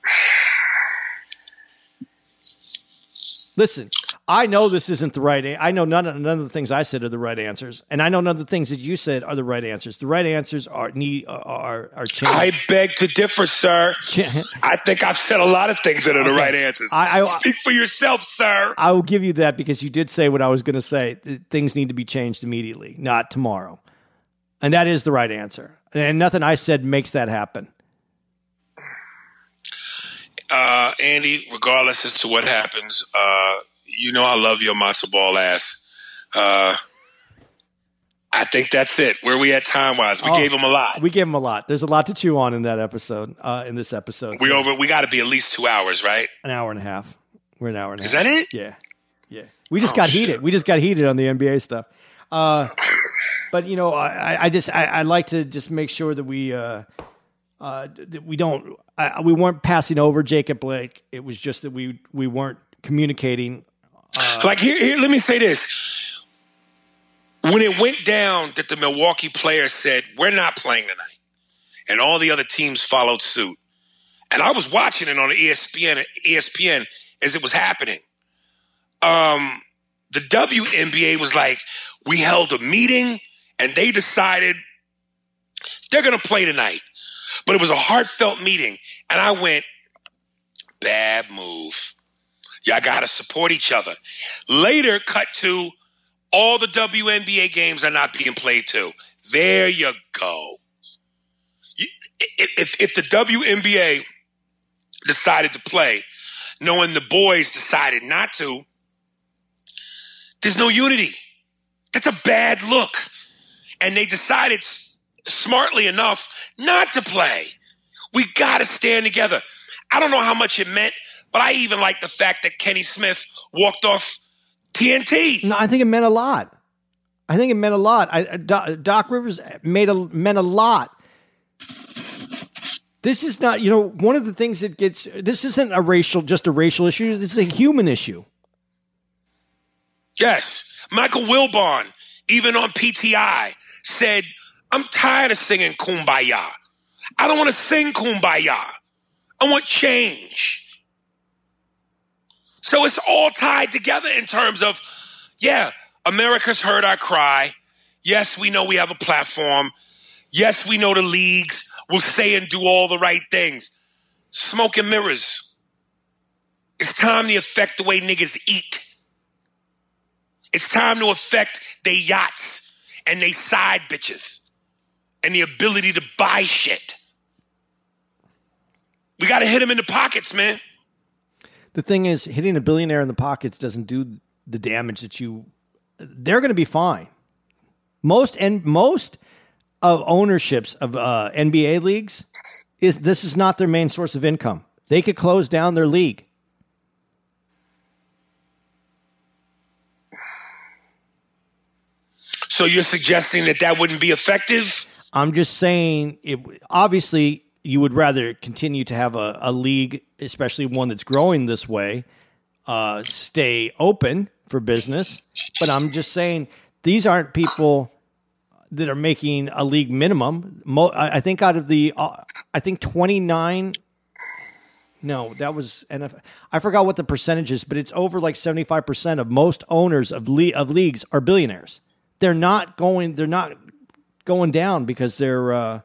Listen, I know this isn't the right. a- I know none of none of the things I said are the right answers, and I know none of the things that you said are the right answers. The right answers are need are are changed. I beg to differ, sir. I think I've said a lot of things that are the Okay. right answers. I- I- Speak for yourself, sir. I will give you that because you did say what I was going to say. Th- Things need to be changed immediately, not tomorrow, and that is the right answer. And nothing I said makes that happen. Uh, Andy, regardless as to what happens, uh, you know I love your matzo ball ass. Uh, I think that's it. Where we at time wise? We Oh, gave him a lot. We gave him a lot. There's a lot to chew on in that episode. Uh, in this episode, We So, over. We got to be at least two hours, right? an hour and a half. We're an hour and a Is half. Is that it? Yeah, yeah. We just Oh, got shit. heated. We just got heated on the NBA stuff. Uh, but you know, I, I just I, I like to just make sure that we uh, uh, that we don't I, we weren't passing over Jacob Blake. It was just that we we weren't communicating. Like here, here, let me say this. When it went down that the Milwaukee players said, We're not playing tonight, and all the other teams followed suit. And I was watching it on ESPN ESPN as it was happening. Um, the WNBA was like, We held a meeting and they decided they're gonna play tonight. But it was a heartfelt meeting. And I went, bad move. Y'all got to support each other. Later, cut to all the WNBA games are not being played too. There you go. If, if the WNBA decided to play, knowing the boys decided not to, There's no unity. That's a bad look. And they decided smartly enough not to play. We got to stand together. I don't know how much it meant, but I even like the fact that Kenny Smith walked off TNT. No, I think it meant a lot. I think it meant a lot. I, uh, I- Doc, Doc Rivers made a meant a lot. This is not, you know, one of the things that gets. This isn't a racial, just a racial issue. This is a human issue. Yes. Michael Wilbon, even on PTI, said, I'm tired of singing Kumbaya. I don't want to sing Kumbaya. I want change. So it's all tied together in terms of, yeah, America's heard our cry. Yes, we know we have a platform. Yes, we know the leagues will say and do all the right things. Smoke and mirrors. It's time to affect the way niggas eat. It's time to affect their yachts and they side bitches and the ability to buy shit. We got to hit them in the pockets, man. The thing is, hitting a billionaire in the pockets doesn't do the damage that you. They're going to be fine. Most and most of ownerships of uh, NBA leagues is this is not their main source of income. They could close down their league. So you're suggesting that that wouldn't be effective? I'm just saying, it, obviously, you would rather continue to have a, a league, especially one that's growing this way, uh, stay open for business. But I'm just saying, these aren't people that are making a league minimum. Mo- I think out of the, uh, I think 29. No, that was NFL. I forgot what the percentage is, but it's over like 75% of most owners of le- of leagues are billionaires. They're not going. They're not going down because their uh,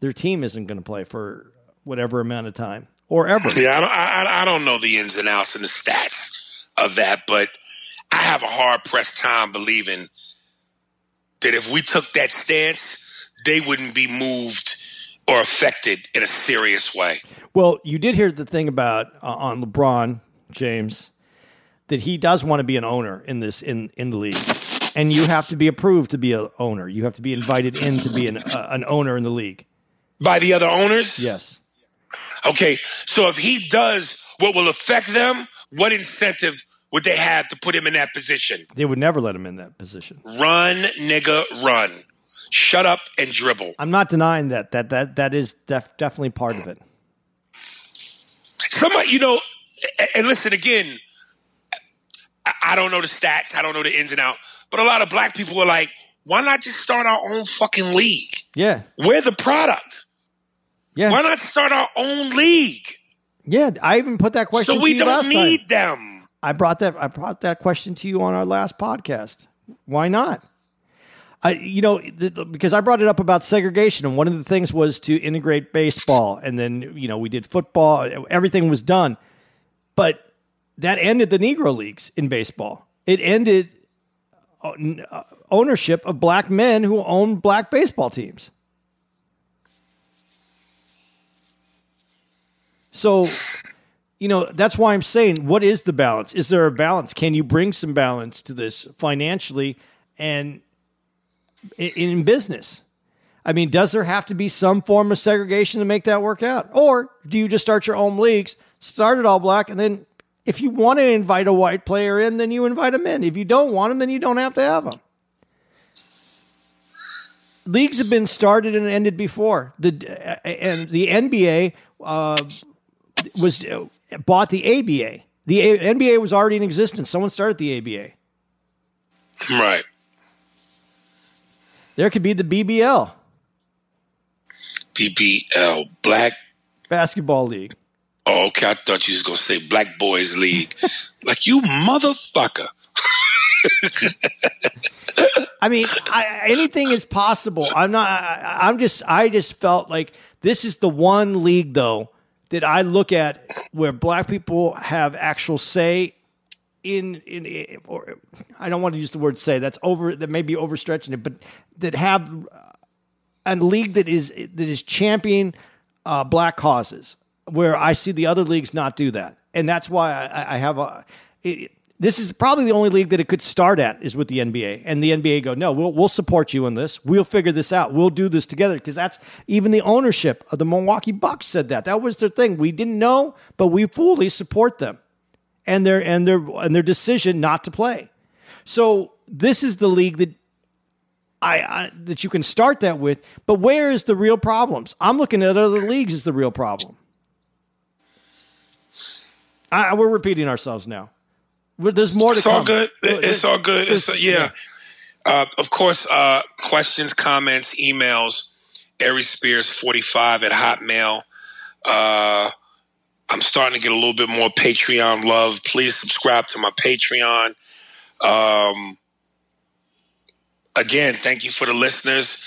their team isn't going to play for whatever amount of time or ever. Yeah, I don't, I, I- don't know the ins and outs and the stats of that, but I have a hard pressed time believing that if we took that stance, they wouldn't be moved or affected in a serious way. Well, you did hear the thing about uh, on LeBron James that he does want to be an owner in this in in the league, and you have to be approved to be an owner. You have to be invited in to be an uh, an owner in the league. By the other owners? Yes. Okay, so if he does what will affect them, what incentive would they have to put him in that position? They would never let him in that position. Run, nigga, run. Shut up and dribble. I'm not denying that. That that that is def- definitely part of it. Somebody, you know, and listen again. I- don't know the stats. I don't know the ins and out. But a lot of black people were like, "Why not just start our own fucking league? Yeah. We're the product. Yeah. Why not start our own league Yeah. I even put that question so we don't need time. them?" I brought that I brought that question to you on our last podcast. Why not? I, you know, because I brought it up about segregation, and one of the things was to integrate baseball, and then you know we did football. Everything was done, but that ended the Negro leagues in baseball. It ended uh, uh, ownership of black men who own black baseball teams. So, you know, that's why I'm saying, what is the balance? Is there a balance? Can you bring some balance to this financially and in, in business? I mean, does there have to be some form of segregation to make that work out? Or do you just start your own leagues, start it all black, and then if you want to invite a white player in, then you invite them in. If you don't want them, then you don't have to have them. Leagues have been started and ended before. The and the NBA uh, was uh, bought the ABA. The A- NBA was already in existence. Someone started the ABA. Right. There could be the BBL BBL, Black. basketball league. Oh, okay. I thought you was gonna say Black Boys League. like you motherfucker. I mean, I, anything is possible. I'm not. I, I'm just. I just felt like this is the one league though that I look at where black people have actual say in in or I don't want to use the word say. That's over. That may be overstretching it, but that have a league that is that is championing uh, black causes. Where I see the other leagues not do that, and that's why I, I have a. It, this is probably the only league that it could start at is with the NBA. And the NBA go, no, we'll, we'll support you in this. We'll figure this out. We'll do this together. Because that's even the ownership of the Milwaukee Bucks said that. That was their thing. We didn't know, but we fully support them and their and their and their decision not to play. So this is the league that I, I that you can start that with. But where is the real problems? I'm looking at other leagues as the real problem. I, we're repeating ourselves now. There's more to it's come. all good. It's all good. It's, yeah. Uh, of course, uh, questions, comments, emails, Aries Spears 45 at Hotmail. Uh, I'm starting to get a little bit more Patreon love. Please subscribe to my Patreon. Um, again, thank you for the listeners.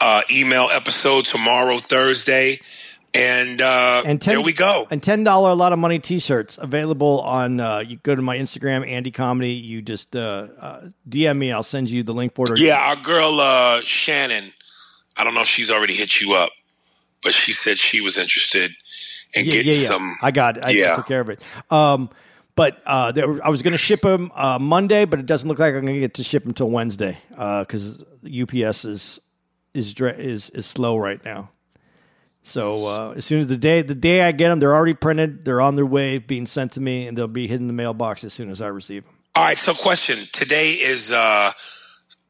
Uh, email episode tomorrow, Thursday. And, uh, and 10, there we go. And ten dollar a lot of money T-shirts available on. Uh, you go to my Instagram, Andy Comedy. You just uh, uh, DM me. I'll send you the link for it. Yeah, our girl uh, Shannon. I don't know if she's already hit you up, but she said she was interested in yeah, getting yeah, yeah. some. I got. I, yeah. I took care of it. Um, but uh, there, I was going to ship them uh, Monday, but it doesn't look like I'm going to get to ship them until Wednesday because UPS is is is is slow right now. So uh, as soon as the day the day I get them, they're already printed. They're on their way, being sent to me, and they'll be hitting the mailbox as soon as I receive them. All right. So, question today is uh,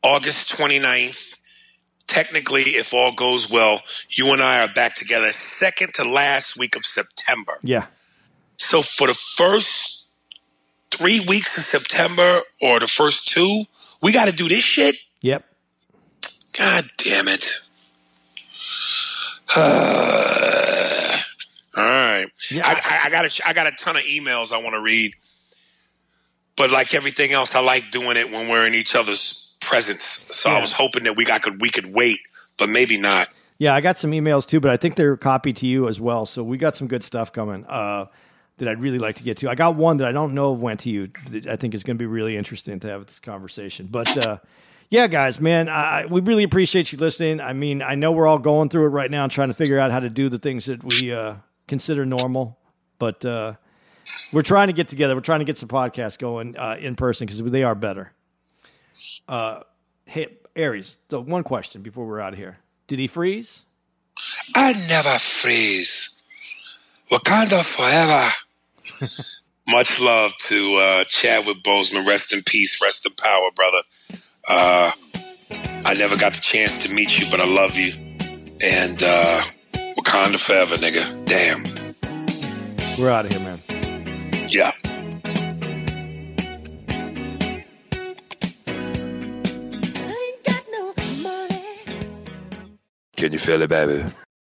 August 29th. Technically, if all goes well, you and I are back together second to last week of September. Yeah. So, for the first three weeks of September or the first two, we got to do this shit. Yep. God damn it. Uh, all right. Yeah. I, I, I got a, I got a ton of emails I want to read, but like everything else, I like doing it when we're in each other's presence. So Yeah. I was hoping that we got could we could wait, but maybe not. Yeah, I got some emails too, but I think they're copied to you as well. So we got some good stuff coming uh, that I'd really like to get to. I got one that I don't know went to you. That I think is going to be really interesting to have this conversation. But uh, yeah, guys, man, I, we really appreciate you listening. I mean, I know we're all going through it right now and trying to figure out how to do the things that we uh, consider normal, but uh, we're trying to get together. We're trying to get some podcasts going uh, in person because they are better. Uh, hey, Aries, the one question before we're out of here: Did he freeze? I never freeze. Wakanda forever. Much love to uh, Chadwick Boseman. Rest in peace. Rest in power, brother. Uh, I never got the chance to meet you, but I love you. And uh, Wakanda forever, nigga. Damn. We're out of here, man. Yeah. Can you feel it, baby?